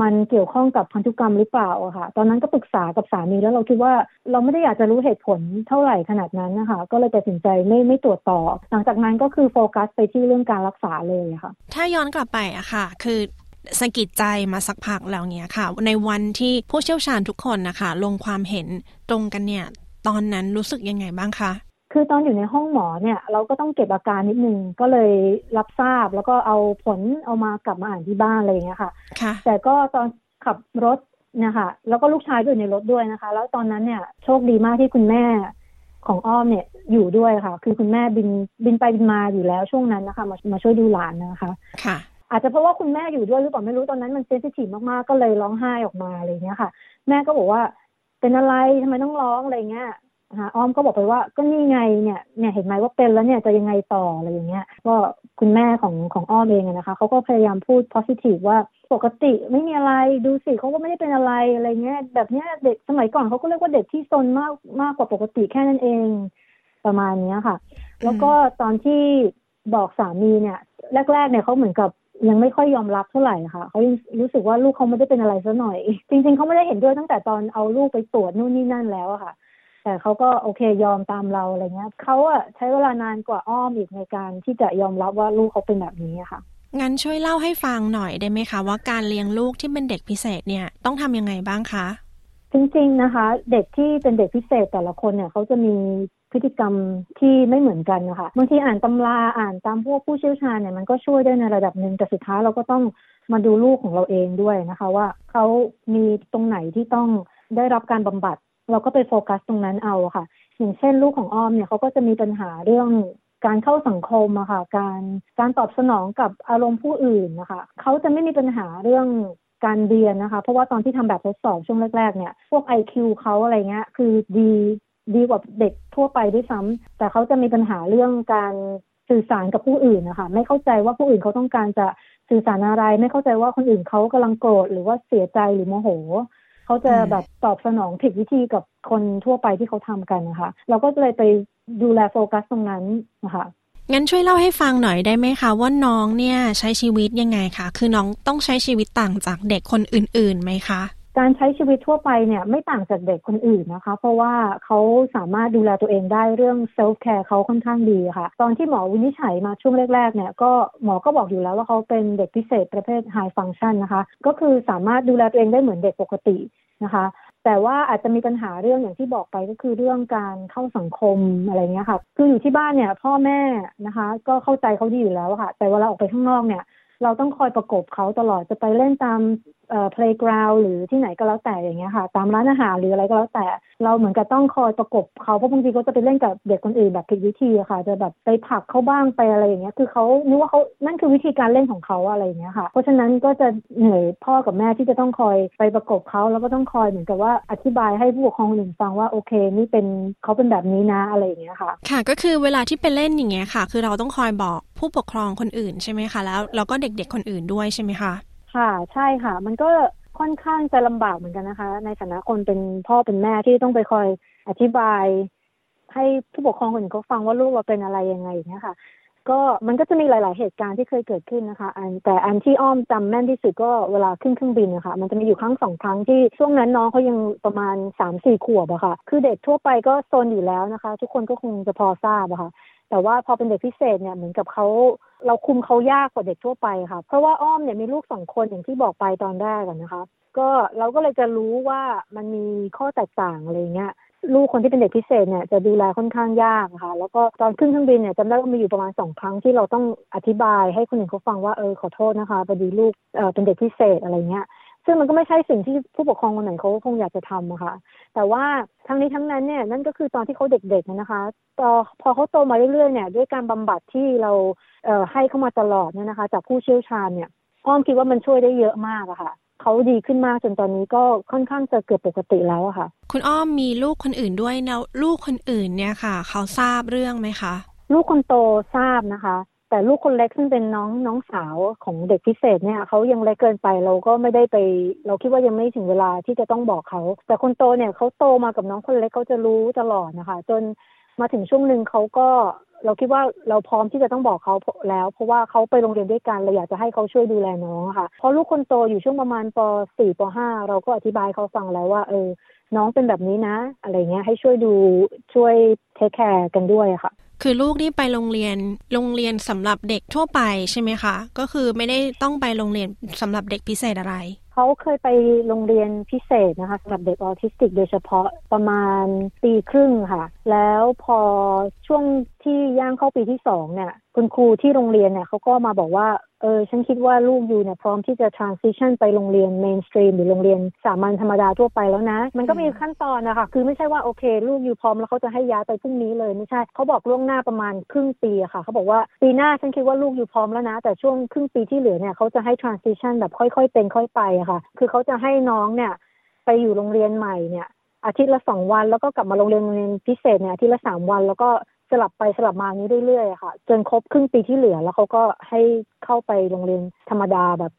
มันเกี่ยวข้องกับพันธุกรรมหรือเปล่าค่ะ ตอนนั้นก็ปรึกษากับสามีแล้วเราคิดว่าเราไม่ได้อยากจะรู้เหตุผลเท่าไหร่ขนาดนั้นนะคะ ก็เลยตัดสินใจไม่ไม่ตรวจต่อ หลังจากนั้นก็คือโฟกัสไปที่เรื่องการรักษาเลยค่ะ
ถ้าย้อนกลับไปอะค่ะ คือสกิดใจมาสักพักแล้วเนี้ยค่ะ ในวันที่ผู้เชี่ยวชาญทุกคนนะคะ ลงความเห็นตรงกันเนี่ย ตอนนั้นรู้สึกยังไงบ้างคะ
คือตอนอยู่ในห้องหมอเนี่ย เราก็ต้องเก็บอาการนิดนึงก็เลยรับทราบแล้วก็เอาผลเอามากลับมาอ่านที่บ้านอะไรอย่างเงี้ยค่ะ
ค่ะ
แต่ก็ตอนขับรถนะคะแล้วก็ลูกชายอยู่ในรถด้วยนะคะ แล้วตอนนั้นเนี่ยโชคดีมากที่คุณแม่ของอ้อมเนี่ยอยู่ด้วยค่ะ คือคุณแม่บินบินไปบินมาอยู่แล้วช่วงนั้นนะคะมามาช่วยดูหลานนะคะ
ค่ะ
อาจจะเพราะว่าคุณแม่อยู่ด้วยหรือเปล่าไม่รู้ตอนนั้นมันเซนซิทีฟมากๆก็เลยร้องไห้ออกมาอะไรเงี้ยค่ะ แม่ก็บอกว่าเป็นอะไรทำไมต้องร้องอะไรเงี้ยค่ะ อ้อมก็บอกไปว่าก็นี่ไงเนี่ยเนี่ยเห็นไหมว่าเป็นแล้วเนี่ยจะยังไงต่ออะไรอย่างเงี้ยก็คุณแม่ของของอ้อมเองนะคะเขาก็พยายามพูด positive ว่าปกติไม่มีอะไรดูสิเขาก็ไม่ได้เป็นอะไรอะไรเงี้ยแบบเนี้ยเด็กสมัยก่อนเขาก็เรียกว่าเด็กที่ซนมากมากกว่าปกติแค่นั้นเองประมาณเนี้ยค่ะ แล้วก็ตอนที่บอกสามีเนี่ย แรก ๆ เนี่ยเขาเหมือนกับยังไม่ค่อยยอมรับเท่าไหร่ค่ะเขายังรู้สึกว่าลูกเขาไม่ได้เป็นอะไรซะหน่อย จริง ๆเขาไม่ได้เห็นด้วยตั้งแต่ตอนเอาลูกไปตรวจนู่นนี่นั่นแล้วอะค่ะ แต่เขาก็โอเคยอมตามเราอะไรเงี้ยเขาอะใช้เวลานานกว่าอ้อมอีกในการที่จะยอมรับว่าลูกเขาเป็นแบบนี้ค่ะ
งั้นช่วยเล่าให้ฟังหน่อยได้ไหมคะ ว่าการเลี้ยงลูกที่เป็นเด็กพิเศษเนี่ยต้องทำยังไงบ้างคะ
จริงๆนะคะ เด็กที่เป็นเด็กพิเศษแต่ละคนเนี่ยเขาจะมีพฤติกรรมที่ไม่เหมือนกันนะคะบางทีอ่านตำราอ่านตามพวกผู้เชี่ยวชาญเนี่ยมันก็ช่วยได้ในระดับหนึ่งแต่สุดท้ายเราก็ต้องมาดูลูกของเราเองด้วยนะคะ ว่าเขามีตรงไหนที่ต้องได้รับการบำบัด เราก็ไปโฟกัสตรงนั้นเอาค่ะ อย่างเช่นลูกของอ้อมเนี่ยเขาก็จะมีปัญหาเรื่องการเข้าสังคมอะค่ะ การการตอบสนองกับอารมณ์ผู้อื่นนะคะเขาจะไม่มีปัญหาเรื่องการเรียนนะคะ เพราะว่าตอนที่ทำแบบทดสอบช่วงแรก ๆ เนี่ย พวก IQ เขาอะไรเงี้ย คือดีดีกว่าเด็กทั่วไปด้วยซ้ำแต่เขาจะมีปัญหาเรื่องการสื่อสารกับผู้อื่นนะคะ ไม่เข้าใจว่าผู้อื่นเขาต้องการจะสื่อสารอะไร ไม่เข้าใจว่าคนอื่นเขากำลังโกรธหรือว่าเสียใจหรือโมโห เขาจะแบบตอบสนองผิดวิธีกับคนทั่วไปที่เขาทำกันนะคะ เราก็เลยไปดูแลโฟกัสตรงนั้นนะคะ
งั้นช่วยเล่าให้ฟังหน่อยได้ไหมคะว่าน้องเนี่ยใช้ชีวิตยังไงคะคือน้องต้องใช้ชีวิตต่างจากเด็กคนอื่นๆไหมคะ
การใช้ชีวิตทั่วไปเนี่ยไม่ต่างจากเด็กคนอื่นนะคะ เพราะว่าเขาสามารถดูแลตัวเองได้เรื่อง self-care เขาค่อนข้างดีค่ะ ตอนที่หมอวินิจฉัยมาช่วงแรกๆเนี่ยก็หมอก็บอกอยู่แล้วว่าเขาเป็นเด็กพิเศษประเภท high function นะคะ ก็คือสามารถดูแลตัวเองได้เหมือนเด็กปกตินะคะแต่ว่าอาจจะมีปัญหาเรื่องอย่างที่บอกไปก็คือเรื่องการเข้าสังคมอะไรเงี้ยค่ะ คืออยู่ที่บ้านเนี่ยพ่อแม่นะคะ ก็เข้าใจเขาดีอยู่แล้วค่ะ แต่เวลาออกไปข้างนอกเนี่ย เราต้องคอยประกบเขาตลอดจะไปเล่นตาม เอ่อ playground หรือที่ไหนก็แล้วแต่อย่างเงี้ยค่ะ ตามร้านอาหารหรืออะไรก็แล้วแต่ เราเหมือนกับต้องคอยประกบเขาเพราะบางทีเขาจะไปเล่นกับเด็กคนอื่นแบบผิดวิธีอะค่ะ จะแบบไปผลักเขาบ้างไปอะไรอย่างเงี้ยคือเขานึกว่าเขานั่นคือวิธีการเล่นของเขาอะไรอย่างเงี้ยค่ะ เพราะฉะนั้นก็จะเหนื่อยพ่อกับแม่ที่จะต้องคอยไปประกบเขาแล้วก็ต้องคอยเหมือนกับว่าอธิบายให้ผู้ปกครองคนอื่นฟังว่าโอเค นี่เป็นเขาเป็นแบบนี้นะอะไรอย่างเงี้ยค่ะ
ค่ะก็คือเวลาที่ไปเล่นอย่างเงี้ยค่ะ คือเราต้องคอยบอกผู้ปกครองคนอื่นใช่ไหมคะแล้วเราก็เด็กๆคนอื่นด้วยใช่ไหมคะ
ค่ะใช่ค่ะ มันก็ค่อนข้างจะลำบากเหมือนกันนะคะ ในฐานะคนเป็นพ่อเป็นแม่ที่ต้องไปคอยอธิบาย ให้ผู้ปกครองคนอื่นเขาฟังว่าลูกเราเป็นอะไรยังไงอย่างเงี้ยค่ะ ก็มันก็จะมีหลาย ๆ เหตุการณ์ที่เคยเกิดขึ้นนะคะ อันแต่อันที่อ้อมจำแม่นที่สุดก็เวลาขึ้นเครื่องบินนะคะมันจะมีอยู่ครั้งสองครั้งที่ช่วงนั้นน้องเขายังประมาณสามสี่ขวบอะค่ะ คือเด็กทั่วไปก็โซนอยู่แล้วนะคะ ทุกคนก็คงจะพอทราบอะค่ะ แต่ว่าพอเป็นเด็กพิเศษเนี่ยเหมือนกับเขาเราคุมเขายากกว่าเด็กทั่วไปค่ะ เพราะว่าอ้อมเนี่ยมีลูกสองคนอย่างที่บอกไปตอนแรกนะคะ ก็เราก็เลยจะรู้ว่ามันมีข้อแตกต่างอะไรเงี้ย ลูกคนที่เป็นเด็กพิเศษเนี่ยจะดูแลค่อนข้างยากค่ะ แล้วก็ตอนขึ้นเครื่องบินเนี่ยจำได้ว่ามีอยู่ประมาณสองครั้งที่เราต้องอธิบายให้คนอื่นเขาฟังว่าเออขอโทษนะคะพอดีลูกเออเป็นเด็กพิเศษอะไรเงี้ยซึ่งมันก็ไม่ใช่สิ่งที่ผู้ปกครองคนไหนเขาคงอยากจะทำอะค่ะ แต่ว่าทั้งนี้ทั้งนั้นเนี่ยนั่นก็คือตอนที่เขาเด็กๆนะคะต่อพอเขาโตมาเรื่อยๆเนี่ยด้วยการบำบัดที่เราเอ่อให้เข้ามาตลอดเนี่ยนะคะ จากผู้เชี่ยวชาญเนี่ยอ้อมคิดว่ามันช่วยได้เยอะมากอะค่ะ เขาดีขึ้นมากจนตอนนี้ก็ค่อนข้างจะเกือบปกติแล้วอะค่ะ
คุณอ้อมมีลูกคนอื่นด้วยแล้วลูกคนอื่นเนี่ยค่ะ เขาทราบเรื่องไหมคะ
ลูกคนโตทราบนะคะ แต่ลูกคนเล็กซึ่งเป็นน้องน้องสาวของเด็กพิเศษเนี่ยเขายังเล็กเกินไปเราก็ไม่ได้ไป เราคิดว่ายังไม่ถึงเวลาที่จะต้องบอกเขา แต่คนโตเนี่ยเขาโตมากับน้องคนเล็กเขาจะรู้ตลอดนะคะ จน มาถึงช่วงหนึ่งเขาก็เราคิดว่าเราพร้อมที่จะต้องบอกเขาแล้ว เพราะว่าเขาไปโรงเรียนด้วยกันเราอยากจะให้เขาช่วยดูแลน้องค่ะเพราะลูกคนโตอยู่ช่วงประมาณป .4 ป .5 เราก็อธิบายเขาฟังแล้วว่า เออ น้องเป็นแบบนี้นะ อะไรเงี้ยให้ช่วยดูช่วย take care กันด้วยค่ะ
คือลูกนี่ไปโรงเรียนโรงเรียนสำหรับเด็กทั่วไปใช่ไหมคะ ก็คือไม่ได้ต้องไปโรงเรียนสำหรับเด็กพิเศษอะไร
เขาเคยไปโรงเรียนพิเศษนะคะสำหรับเด็กออทิสติก โดยเฉพาะประมาณปีครึ่งค่ะ แล้วพอช่วงที่ย่างเข้าปีที่สองเนี่ยคุณครูที่โรงเรียนเนี่ยเขาก็มาบอกว่าเออฉันคิดว่าลูกอยู่เนี่ยพร้อมที่จะ transition ไปโรงเรียน mainstream หรือโรงเรียนสามัญธรรมดาทั่วไปแล้วนะ มันก็มีขั้นตอนนะคะคือไม่ใช่ว่าโอเค ลูกอยู่พร้อมแล้วเขาจะให้ย้ายไปพรุ่งนี้เลยไม่ใช่เขาบอกล่วงหน้าประมาณครึ่งปีอะค่ะ เขาบอกว่าปีหน้าฉันคิดว่าลูกอยู่พร้อมแล้วนะ แต่ช่วงครึ่งปีที่เหลือเนี่ยเขาจะให้ transition แบบค่อยๆ เป็นค่อยไปอะค่ะ คือเขาจะให้น้องเนี่ยไปอยู่โรงเรียนใหม่เนี่ยอาทิตย์ละสองวันแล้วก็กลับมาโรงเรียนโรงเรียนพิเศษเนี่ยอาทิตย์ละสามวันแล้วก็ สลับไปสลับมานี้เรื่อยๆค่ะ จนครบครึ่งปีที่เหลือแล้วเขาก็ให้เข้าไปโรงเรียนธรรมดาแบบ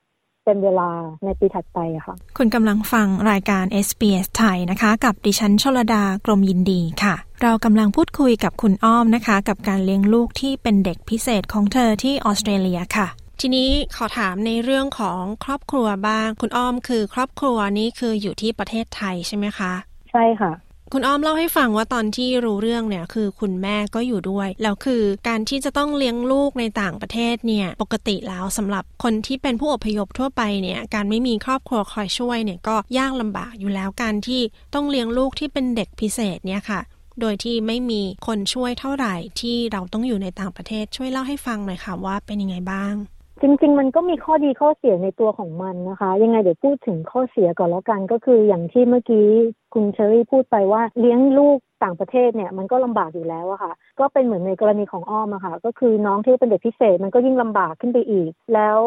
เป็นเวลาในปีถัดไปค่ะ
คุณกำลังฟังรายการ SBS ไทยนะคะ กับดิฉันชลดากรมยินดีค่ะ เรากำลังพูดคุยกับคุณอ้อมนะคะ กับการเลี้ยงลูกที่เป็นเด็กพิเศษของเธอที่ออสเตรเลียค่ะ ทีนี้ขอถามในเรื่องของครอบครัวบ้าง คุณอ้อมคือครอบครัวนี้คืออยู่ที่ประเทศไทยใช่ไหมคะ
ใช่ค่ะ
คุณอ้อมเล่าให้ฟังว่าตอนที่รู้เรื่องเนี่ยคือคุณแม่ก็อยู่ด้วย แล้วคือการที่จะต้องเลี้ยงลูกในต่างประเทศเนี่ยปกติแล้วสำหรับคนที่เป็นผู้อพยพทั่วไปเนี่ยการไม่มีครอบครัวคอยช่วยเนี่ยก็ยากลำบากอยู่แล้วการที่ต้องเลี้ยงลูกที่เป็นเด็กพิเศษเนี่ยค่ะ โดยที่ไม่มีคนช่วยเท่าไหร่ที่เราต้องอยู่ในต่างประเทศช่วยเล่าให้ฟังหน่อยค่ะว่าเป็นยังไงบ้าง
จริง ๆ มันก็มีข้อดีข้อเสียในตัวของมันนะคะ ยังไงเดี๋ยวพูดถึงข้อเสียก่อนแล้วกันก็คืออย่างที่เมื่อกี้คุณเชอรี่พูดไปว่าเลี้ยงลูกต่างประเทศเนี่ยมันก็ลำบากอยู่แล้วอะค่ะ ก็เป็นเหมือนในกรณีของอ้อมอะค่ะ ก็คือน้องที่เป็นเด็กพิเศษมันก็ยิ่งลำบากขึ้นไปอีก แล้ว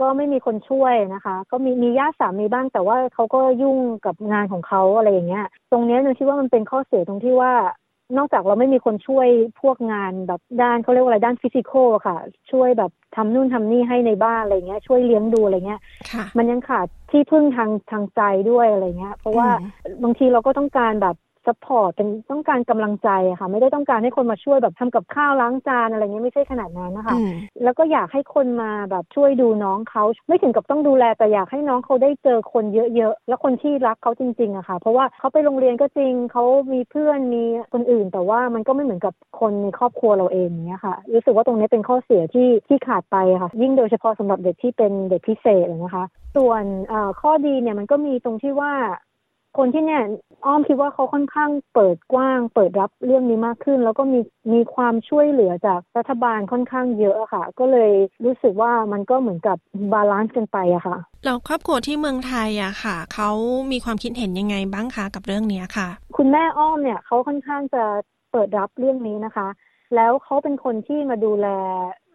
ก็ไม่มีคนช่วยนะคะ ก็มีมีญาติสามีบ้างแต่ว่าเขาก็ยุ่งกับงานของเขาอะไรอย่างเงี้ย ตรงนี้หนูคิดว่ามันเป็นข้อเสียตรงที่ว่า นอกจากเราไม่มีคนช่วยพวกงานแบบด้านเขาเรียกว่าอะไรด้าน physical อะค่ะ ช่วยแบบทำนู่นทำนี่ให้ในบ้านอะไรเงี้ย ช่วยเลี้ยงดูอะไรเงี้ย
ค่ะ
มันยังขาดที่พึ่งทางทางใจด้วยอะไรเงี้ย เพราะว่าบางทีเราก็ต้องการแบบ support เป็นต้องการกำลังใจอะค่ะ ไม่ได้ต้องการให้คนมาช่วยแบบทำกับข้าวล้างจานอะไรเงี้ยไม่ใช่ขนาดนั้นนะคะ
อืม
แล้วก็อยากให้คนมาแบบช่วยดูน้องเขาไม่ถึงกับต้องดูแล แต่อยากให้น้องเขาได้เจอคนเยอะๆ แล้วคนที่รักเขาจริงๆอะค่ะ เพราะว่าเขาไปโรงเรียนก็จริงเขามีเพื่อนมีคนอื่น แต่ว่ามันก็ไม่เหมือนกับคนในครอบครัวเราเองเนี้ยค่ะ รู้สึกว่าตรงนี้เป็นข้อเสียที่ที่ขาดไปอะค่ะ ยิ่งโดยเฉพาะสำหรับเด็กที่เป็นเด็กพิเศษอะนะคะ ส่วนเอ่อข้อดีเนี่ยมันก็มีตรงที่ว่า คนที่เนี่ยอ้อมคิดว่าเขาค่อนข้างเปิดกว้าง เปิดรับเรื่องนี้มากขึ้น แล้วก็มีมีความช่วยเหลือจากรัฐบาลค่อนข้างเยอะอะค่ะ ก็เลยรู้สึกว่ามันก็เหมือนกับ balance กันไปอะค่ะ
แล้วครอบครัวที่เมืองไทยอะค่ะเขามีความคิดเห็นยังไงบ้างคะกับเรื่องเนี้ยค่ะ
คุณแม่อ้อมเนี่ยเขาค่อนข้างจะเปิดรับเรื่องนี้นะคะ แล้วเขาเป็นคนที่มาดูแล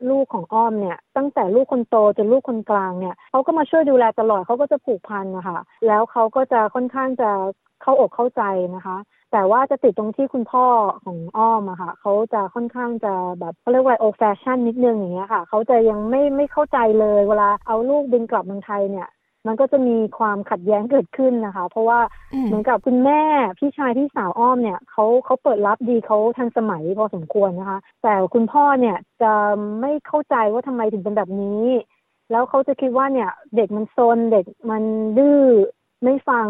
ลูกของอ้อมเนี่ย ตั้งแต่ลูกคนโตจนลูกคนกลางเนี่ยเขาก็มาช่วยดูแลตลอดเขาก็จะผูกพันนะคะแล้วเขาก็จะค่อนข้างจะเข้าอกเข้าใจนะคะ แต่ว่าจะติดตรงที่คุณพ่อของอ้อมอะค่ะเขาจะค่อนข้างจะแบบเขาเรียกว่าโอแฟชั่นนิดนึงอย่างเงี้ยค่ะเขาจะยังไม่ไม่เข้าใจเลยเวลาเอาลูกบินกลับเมืองไทยเนี่ย มันก็จะมีความขัดแย้งเกิดขึ้นนะคะ เพราะว่า
อืม
เหมือนกับคุณแม่พี่ชายพี่สาวอ้อมเนี่ยเขาเขาเปิดรับดีเขาทันสมัยพอสมควรนะคะ แต่คุณพ่อเนี่ยจะไม่เข้าใจว่าทำไมถึงเป็นแบบนี้ แล้วเขาจะคิดว่าเนี่ยเด็กมันซนเด็กมันดื้อไม่ฟัง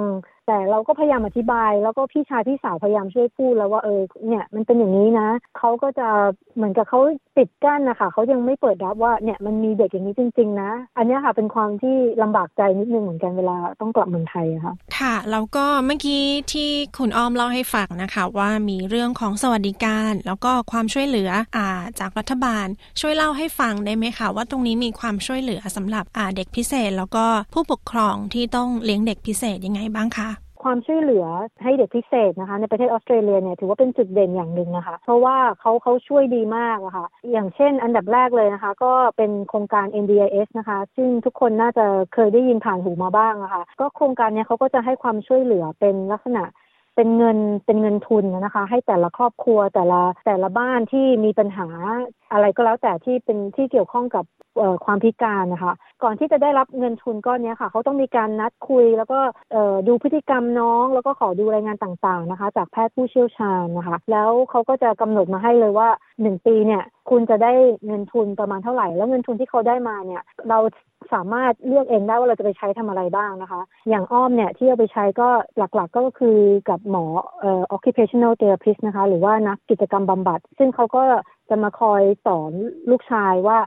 แต่เราก็พยายามอธิบาย แล้วก็พี่ชายพี่สาวพยายามช่วยพูดแล้วว่าเออเนี่ยมันเป็นอย่างนี้นะเขาก็จะเหมือนกับเขาปิดกั้นนะคะเขายังไม่เปิดรับว่าเนี่ยมันมีเด็กอย่างนี้จริง ๆ นะ อันนี้ค่ะเป็นความที่ลำบากใจนิดนึงเหมือนกันเวลาต้องกลับเมืองไทยอะค่ะ
ค่ะแล้วก็เมื่อกี้ที่คุณอ้อมเล่าให้ฟังนะคะ ว่ามีเรื่องของสวัสดิการ แล้วก็ความช่วยเหลืออ่าจากรัฐบาล ช่วยเล่าให้ฟังได้ไหมคะว่าตรงนี้มีความช่วยเหลือสำหรับอ่าเด็กพิเศษ แล้วก็ผู้ปกครองที่ต้องเลี้ยงเด็กพิเศษยังไงบ้างคะ
ความช่วยเหลือให้เด็กพิเศษนะคะในประเทศออสเตรเลียเนี่ยถือว่าเป็นจุดเด่นอย่างหนึ่งนะคะ เพราะว่าเขาเขาช่วยดีมากอะค่ะ อย่างเช่น อันดับแรกเลยนะคะ ก็เป็นโครงการ NDIS นะคะ ซึ่งทุกคนน่าจะเคยได้ยินผ่านหูมาบ้างอะค่ะก็โครงการเนี้ยเขาก็จะให้ความช่วยเหลือเป็นลักษณะ เป็นเงินเป็นเงินทุนนะคะ ให้แต่ละครอบครัวแต่ละแต่ละบ้านที่มีปัญหาอะไรก็แล้วแต่ที่เป็นที่เกี่ยวข้องกับความพิการนะคะ ก่อนที่จะได้รับเงินทุนก้อนนี้ค่ะ เขาต้องมีการนัดคุย แล้วก็ดูพฤติกรรมน้อง แล้วก็ขอดูรายงานต่างๆนะคะ จากแพทย์ผู้เชี่ยวชาญนะคะ แล้วเขาก็จะกำหนดมาให้เลยว่าหนึ่งปีเนี่ยคุณจะได้เงินทุนประมาณเท่าไหร่ แล้วเงินทุนที่เขาได้มาเนี่ย เรา สามารถเลือกเองได้ว่าเราจะไปใช้ทำอะไรบ้างนะคะ อย่างอ้อมเนี่ยที่เอาไปใช้ก็หลักๆก็คือกับหมอเอ่อ occupational therapist นะคะ หรือว่านักกิจกรรมบำบัด ซึ่งเขาก็จะมาคอยสอนลูกชายว่า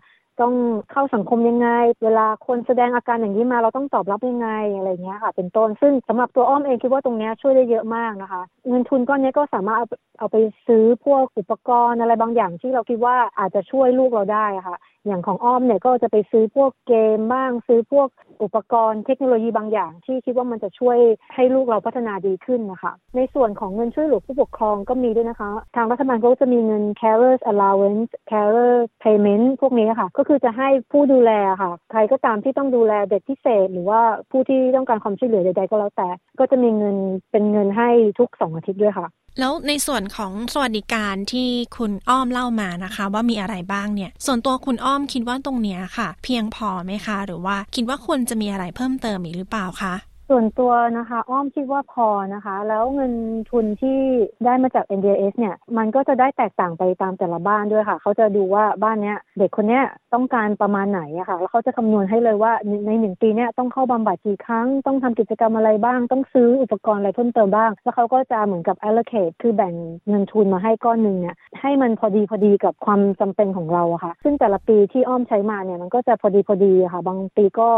ต้องเข้าสังคมยังไง เวลาคนแสดงอาการอย่างนี้มาเราต้องตอบรับยังไงอะไรเงี้ยค่ะ เป็นต้น ซึ่งสำหรับตัวอ้อมเองคิดว่าตรงเนี้ยช่วยได้เยอะมากนะคะ เงินทุนก้อนนี้ก็สามารถเอาเอาไปซื้อพวกอุปกรณ์อะไรบางอย่างที่เราคิดว่าอาจจะช่วยลูกเราได้ะค่ะ อย่างของอ้อมเนี่ยก็จะไปซื้อพวกเกมบ้าง ซื้อพวกอุปกรณ์เทคโนโลยีบางอย่าง ที่คิดว่ามันจะช่วยให้ลูกเราพัฒนาดีขึ้นนะคะ ในส่วนของเงินช่วยเหลือผู้ปกครองก็มีด้วยนะคะ ทางรัฐบาลก็จะมีเงิน carers allowance carer payment พวกนี้ค่ะ ก็คือจะให้ผู้ดูแลค่ะ ใครก็ตามที่ต้องดูแลเด็กพิเศษ หรือว่าผู้ที่ต้องการความช่วยเหลือใดๆก็แล้วแต่ ก็จะมีเงินเป็นเงินให้ทุกสองอาทิตย์ด้วยค่ะ
แล้วในส่วนของสวัสดิการที่คุณอ้อมเล่ามานะคะ ว่ามีอะไรบ้างเนี่ย ส่วนตัวคุณอ้อมคิดว่าตรงเนี้ยค่ะ เพียงพอไหมคะ หรือว่าคิดว่าควรจะมีอะไรเพิ่มเติมอีกหรือเปล่าคะ
ส่วนตัวนะคะ อ้อมคิดว่าพอนะคะ แล้วเงินทุนที่ได้มาจาก NDIS เนี่ย มันก็จะได้แตกต่างไปตามแต่ละบ้านด้วยค่ะ เขาจะดูว่าบ้านเนี้ยเด็กคนเนี้ยต้องการประมาณไหนอะค่ะ แล้วเขาจะคำนวณให้เลยว่าในหนึ่งปีเนี้ยต้องเข้าบำบัดกี่ครั้ง ต้องทำกิจกรรมอะไรบ้าง ต้องซื้ออุปกรณ์อะไรเพิ่มเติมบ้าง แล้วเขาก็จะเหมือนกับ allocate คือแบ่งเงินทุนมาให้ก้อนหนึ่งเนี่ย ให้มันพอดีพอดีกับความจำเป็นของเราอะค่ะ ซึ่งแต่ละปีที่อ้อมใช้มาเนี่ย มันก็จะพอดีพอดีอะค่ะ บางปีก็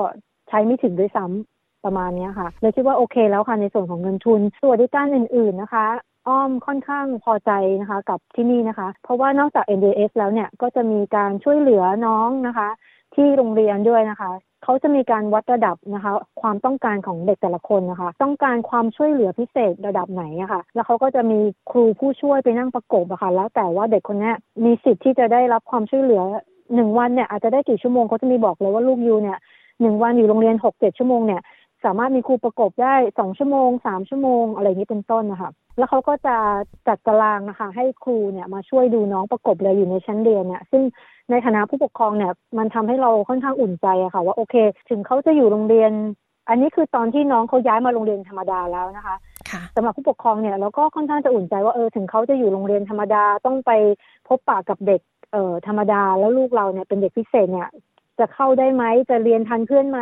ใช้ไม่ถึงด้วยซ้ำ ประมาณนี้ค่ะเลยคิดว่าโอเคแล้วค่ะในส่วนของเงินทุนส่วัสดิการอื่น ๆนะคะอ้อมค่อนข้างพอใจนะคะกับที่นี่นะคะ เพราะว่านอกจาก NDS แล้วเนี่ยก็จะมีการช่วยเหลือน้องนะคะ ที่โรงเรียนด้วยนะคะเขาจะมีการวัดระดับนะคะ ความต้องการของเด็กแต่ละคนนะคะ ต้องการความช่วยเหลือพิเศษระดับไหนอะค่ะ แล้วเขาก็จะมีครูผู้ช่วยไปนั่งประกบอะค่ะ แล้วแต่ว่าเด็กคนนี้มีสิทธิ์ที่จะได้รับความช่วยเหลือหนึ่งวันเนี่ยอาจจะได้กี่ชั่วโมงเขาจะมีบอกเลยว่าลูกยูเนี่ยหนึ่งวันอยู่โรงเรียนหกเจ็ดชั่วโมงเนี่ย สามารถมีครูประกบได้สองชั่วโมงสามชั่วโมงอะไรอย่างนี้เป็นต้นนะคะแล้วเขาก็จะจัดตารางนะคะ ให้ครูเนี่ยมาช่วยดูน้องประกบเลยอยู่ในชั้นเรียนเนี่ย ซึ่งในฐานะผู้ปกครองเนี่ย มันทำให้เราค่อนข้างอุ่นใจอะค่ะ ว่าโอเค ถึงเขาจะอยู่โรงเรียน อันนี้คือตอนที่น้องเขาย้ายมาโรงเรียนธรรมดาแล้วนะคะสำหรับผู้ปกครองเนี่ยเราก็ค่อนข้างจะอุ่นใจว่าเออถึงเขาจะอยู่โรงเรียนธรรมดาต้องไปพบปะกับเด็กเอ่อธรรมดาแล้วลูกเราเนี่ยเป็นเด็กพิเศษเนี่ย จะเข้าได้ไหมจะเรียนทันเพื่อนไหม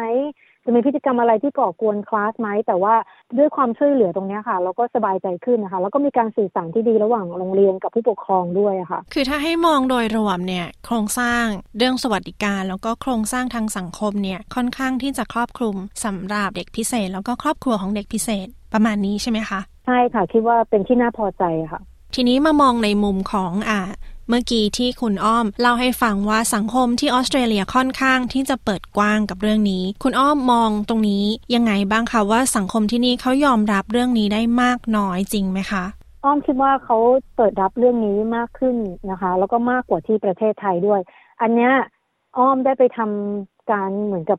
จะมีพฤติกรรมอะไรที่ก่อกวนคลาสไหมแต่ว่าด้วยความช่วยเหลือตรงนี้ค่ะเราก็สบายใจขึ้นนะคะ แล้วก็มีการสื่อสารที่ดีระหว่างโรงเรียนกับผู้ปกครองด้วยค่ะ
คือถ้าให้มองโดยรวมเนี่ยโครงสร้างเรื่องสวัสดิการ แล้วก็โครงสร้างทางสังคมเนี่ยค่อนข้างที่จะครอบคลุมสำหรับเด็กพิเศษ แล้วก็ครอบครัวของเด็กพิเศษประมาณนี้ใช่ไหมคะ
ใช่ค่ะคิดว่าเป็นที่น่าพอใจค่ะ
ทีนี้มามองในมุมของอ่า เมื่อกี้ที่คุณอ้อมเล่าให้ฟังว่าสังคมที่ออสเตรเลียค่อนข้างที่จะเปิดกว้างกับเรื่องนี้ คุณอ้อมมองตรงนี้ยังไงบ้างคะว่าสังคมที่นี่เขายอมรับเรื่องนี้ได้มากน้อยจริงไหมคะ
อ้อมคิดว่าเขาเปิดรับเรื่องนี้มากขึ้นนะคะ แล้วก็มากกว่าที่ประเทศไทยด้วย อันเนี้ยอ้อมได้ไปทำการเหมือนกับ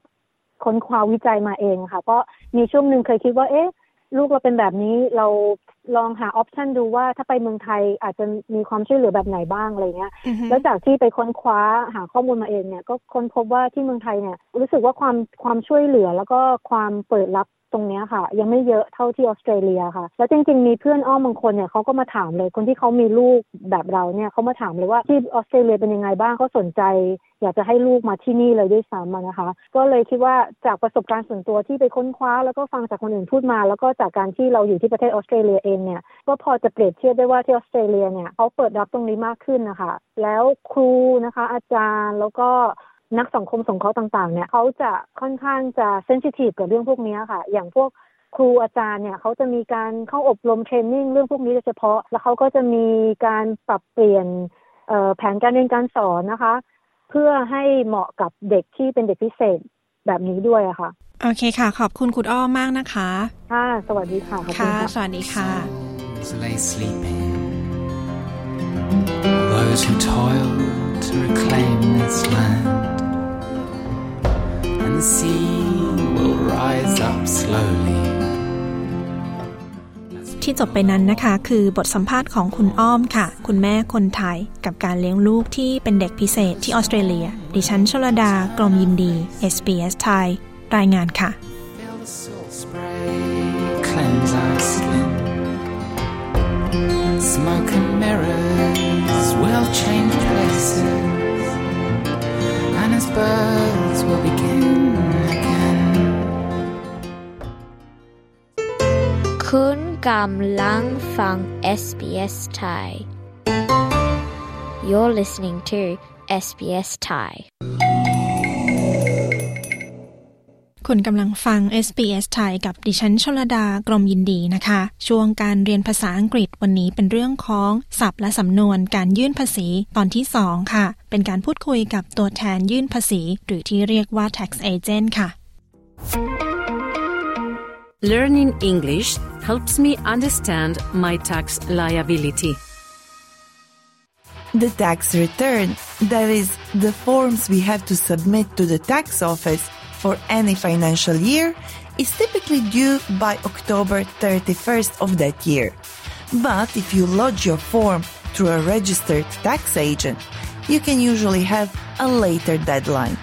ค้นคว้าวิจัยมาเองค่ะ เพราะมีช่วงหนึ่งเคยคิดว่า เอ๊ะ ลูกเราเป็นแบบนี้เรา ลองหาออปชันดูว่าถ้าไปเมืองไทยอาจจะมีความช่วยเหลือแบบไหนบ้างอะไรเงี้ย แล้วจากที่ไปค้นคว้าหาข้อมูลมาเองเนี่ยก็ค้นพบว่าที่เมืองไทยเนี่ยรู้สึกว่าความความช่วยเหลือแล้วก็ความเปิดรับ ตรงนี้ค่ะ ยังไม่เยอะเท่าที่ออสเตรเลียค่ะ แล้วจริงๆมีเพื่อนอ้อมบางคนเนี่ยเขาก็มาถามเลยคนที่เขามีลูกแบบเราเนี่ยเขามาถามเลยว่าที่ออสเตรเลียเป็นยังไงบ้างเขาสนใจ อยากจะให้ลูกมาที่นี่เลยด้วยซ้ำนะคะ ก็เลยคิดว่าจากประสบการณ์ส่วนตัวที่ไปค้นคว้า แล้วก็ฟังจากคนอื่นพูดมา แล้วก็จากการที่เราอยู่ที่ประเทศออสเตรเลียเองเนี่ยก็พอจะเปรียบเทียบได้ว่าที่ออสเตรเลียเนี่ยเขาเปิดรับตรงนี้มากขึ้นนะคะแล้วครูนะคะ อาจารย์แล้วก็ นักสังคมสงเคราะห์ต่างๆ เนี่ยเขาจะค่อนข้างจะเซนซิทีฟกับเรื่องพวกนี้ค่ะ อย่างพวกครูอาจารย์เนี่ยเขาจะมีการเข้าอบรมเทรนนิ่งเรื่องพวกนี้โดยเฉพาะ แล้วเขาก็จะมีการปรับเปลี่ยนแผนการเรียนการสอนนะคะ เพื่อให้เหมาะกับเด็กที่เป็นเด็กพิเศษแบบนี้ด้วยอะค่ะ
โอเคค่ะ ขอบคุณคุณอ้อมมากนะคะ
ค่ะสวัสดีค่ะ
ค่ะ สวัสดีค่ะ
lay sleeping those who toil to reclaim this land and the sea will rise up slowly
ที่จบไปนั้นนะคะ คือบทสัมภาษณ์ของคุณอ้อมค่ะ คุณแม่คนไทย กับการเลี้ยงลูกที่เป็นเด็กพิเศษที่ออสเตรเลีย ดิฉันชลดากรมยินดี SBS ไทย รายงานค่ะ Smoke and mirrors will change places, and as birds
คุณกำลังฟัง SBS Thai You're listening to SBS Thai
คุณกำลังฟัง SBS ไทยกับดิฉันชลดากรมยินดีนะคะ ช่วงการเรียนภาษาอังกฤษวันนี้เป็นเรื่องของศัพท์และสำนวนการยื่นภาษีตอนที่ 2 ค่ะ เป็นการพูดคุยกับตัวแทนยื่นภาษี หรือที่เรียกว่า tax agent ค่ะ
Learning English helps me understand my tax liability.
The tax return, that is, the forms we have to submit to the tax office for any financial year, is typically due by October 31st of that year. But if you lodge your form through a registered tax agent, you can usually have a later deadline.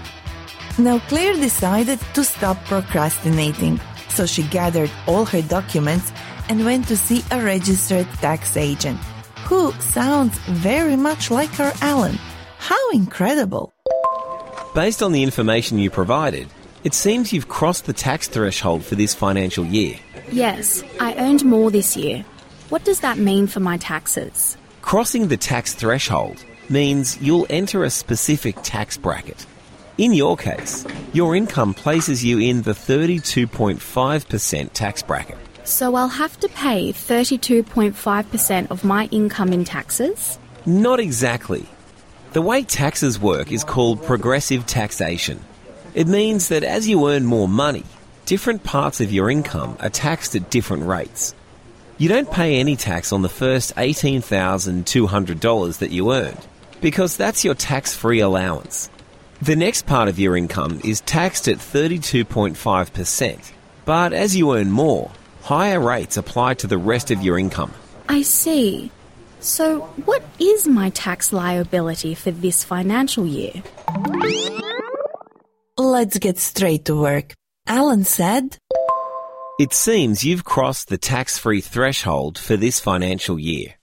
Now, Claire decided to stop procrastinating, so she gathered all her documents and went to see a registered tax agent, who sounds very much like her Alan. How incredible!
Based on the information you provided, it seems you've crossed the tax threshold for this financial year.
Yes, I earned more this year. What does that mean for my taxes?
Crossing the tax threshold means you'll enter a specific tax bracket. In your case, your income places you in the 32.5% tax bracket.
So I'll have to pay 32.5% of my income in taxes?
Not exactly. The way taxes work is called progressive taxation. It means that as you earn more money, different parts of your income are taxed at different rates. You don't pay any tax on the first $18,200 that you earned, because that's your tax free allowance. The next part of your income is taxed at 32.5%, But as you earn more, higher rates apply to the rest of your income.
I see. So, what is my tax liability for this financial year?
Let's get straight to work. Alan said,
It seems you've crossed the tax free threshold for this financial year.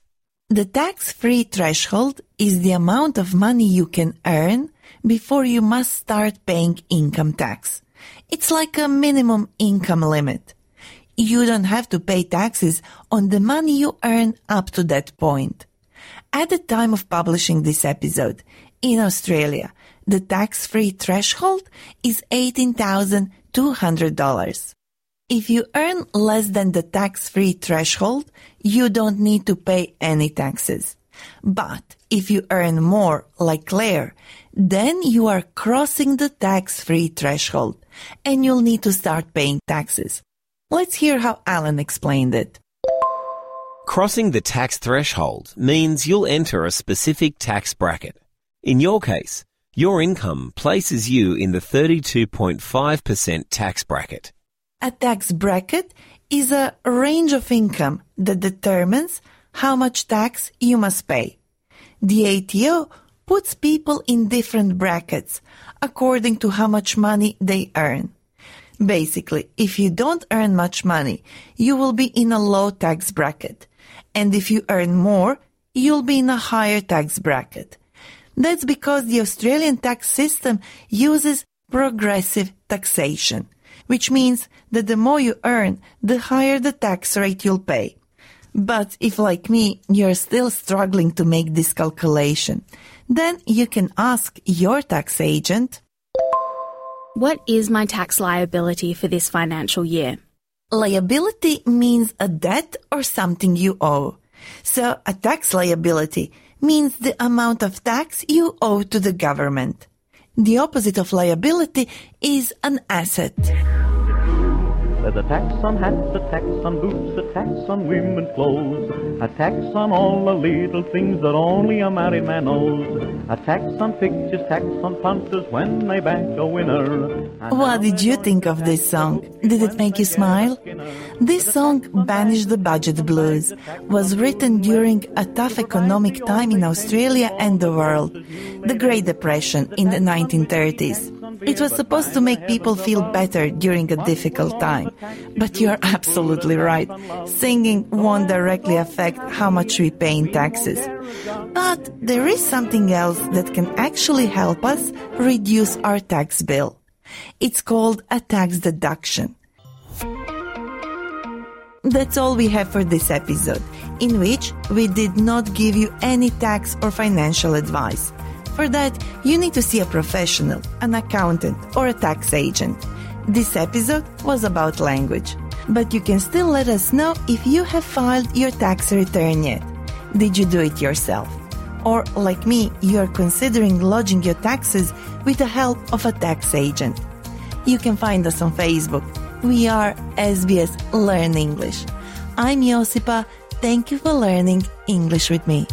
The tax free threshold is the amount of money you can earn before you must start paying income tax. It's like a minimum income limit. You don't have to pay taxes on the money you earn up to that point. At the time of publishing this episode, in Australia, the tax-free threshold is $18,200. If you earn less than the tax-free threshold, you don't need to pay any taxes. But if you earn more, like Claire, then you are crossing the tax-free threshold and you'll need to start paying taxes. Let's hear how Alan explained it.
Crossing the tax threshold means you'll enter a specific tax bracket. In your case, your income places you in the 32.5% tax bracket.
A tax bracket is a range of income that determines how much tax you must pay. The ATO puts people in different brackets according to how much money they earn. Basically, if you don't earn much money, you will be in a low tax bracket. And if you earn more, you'll be in a higher tax bracket. That's because the Australian tax system uses progressive taxation, which means that the more you earn, the higher the tax rate you'll pay. But if, like me, you're still struggling to make this calculation, then you can ask your tax agent.
What is my tax liability for this financial year?
Liability means a debt or something you owe. So a tax liability means the amount of tax you owe to the government. The opposite of liability is an asset.
There's a tax on hats, a tax on boots, a tax on women's clothes, a tax on all the little things that only a married man knows, a tax on pictures, tax on punters when they back a winner.
What did you think of this song? Did it make you smile? This song, Banish the Budget Blues, was written during a tough economic time in Australia and the world, the Great Depression in the 1930s. It was supposed to make people feel better during a difficult time. But you're absolutely right. Singing won't directly affect how much we pay in taxes. But there is something else that can actually help us reduce our tax bill. It's called a tax deduction. That's all we have for this episode, in which we did not give you any tax or financial advice. For that, you need to see a professional, an accountant, or a tax agent. This episode was about language, but you can still let us know if you have filed your tax return yet. Did you do it yourself? Or, like me, you are considering lodging your taxes with the help of a tax agent. You can find us on Facebook. We are SBS Learn English. I'm Josipa. Thank you for learning English with me.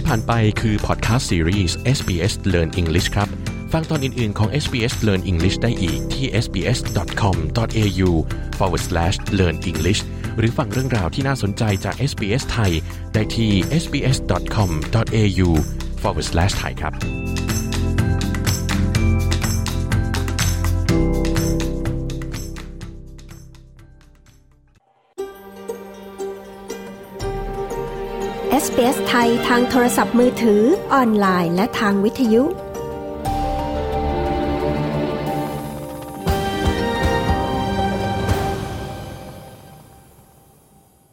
ที่ผ่านไปคือพอดแคสต์ซีรีส์ SBS Learn English ครับ ฟังตอนอื่น ๆ ของ SBS Learn English ได้อีกที่ sbs.com.au forward slash learn english หรือฟังเรื่องราวที่น่าสนใจจาก SBS ไทย ได้ที่ sbs.com.au forward slash ไทยครับ
SBS ไทยทางโทรศัพท์มือถือ ออนไลน์ และทางวิทยุ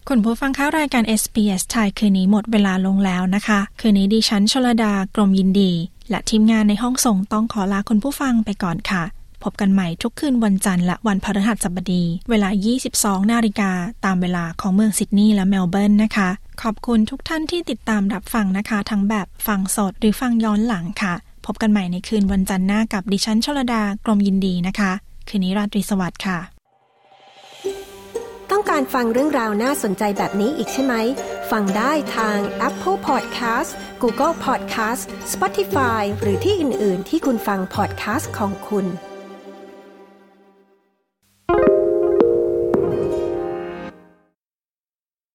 คุณผู้ฟังคะรายการ SBS ไทยคืนนี้หมดเวลาลงแล้วนะคะ คืนนี้ดิฉันชลดากรมยินดี และทีมงานในห้องส่งต้องขอลาคุณผู้ฟังไปก่อนค่ะ พบกันใหม่ทุกคืนวันจันทร์และวันพฤหัสบดี เวลา 22 นาฬิกาตามเวลาของเมืองซิดนีย์และเมลเบิร์นนะคะ ขอบคุณทุกท่านที่ติดตามรับฟังนะคะ ทั้งแบบฟังสดหรือฟังย้อนหลังค่ะ พบกันใหม่ในคืนวันจันทร์หน้ากับดิฉันชลดากรมยินดีนะคะ คืนนี้ราตรีสวัสดิ์ค่ะ
ต้องการฟังเรื่องราวน่าสนใจแบบนี้อีกใช่ไหม
ฟังได้ทาง Apple Podcast Google Podcast Spotify หรือที่อื่น ๆ ที่คุณฟัง podcast ของคุณ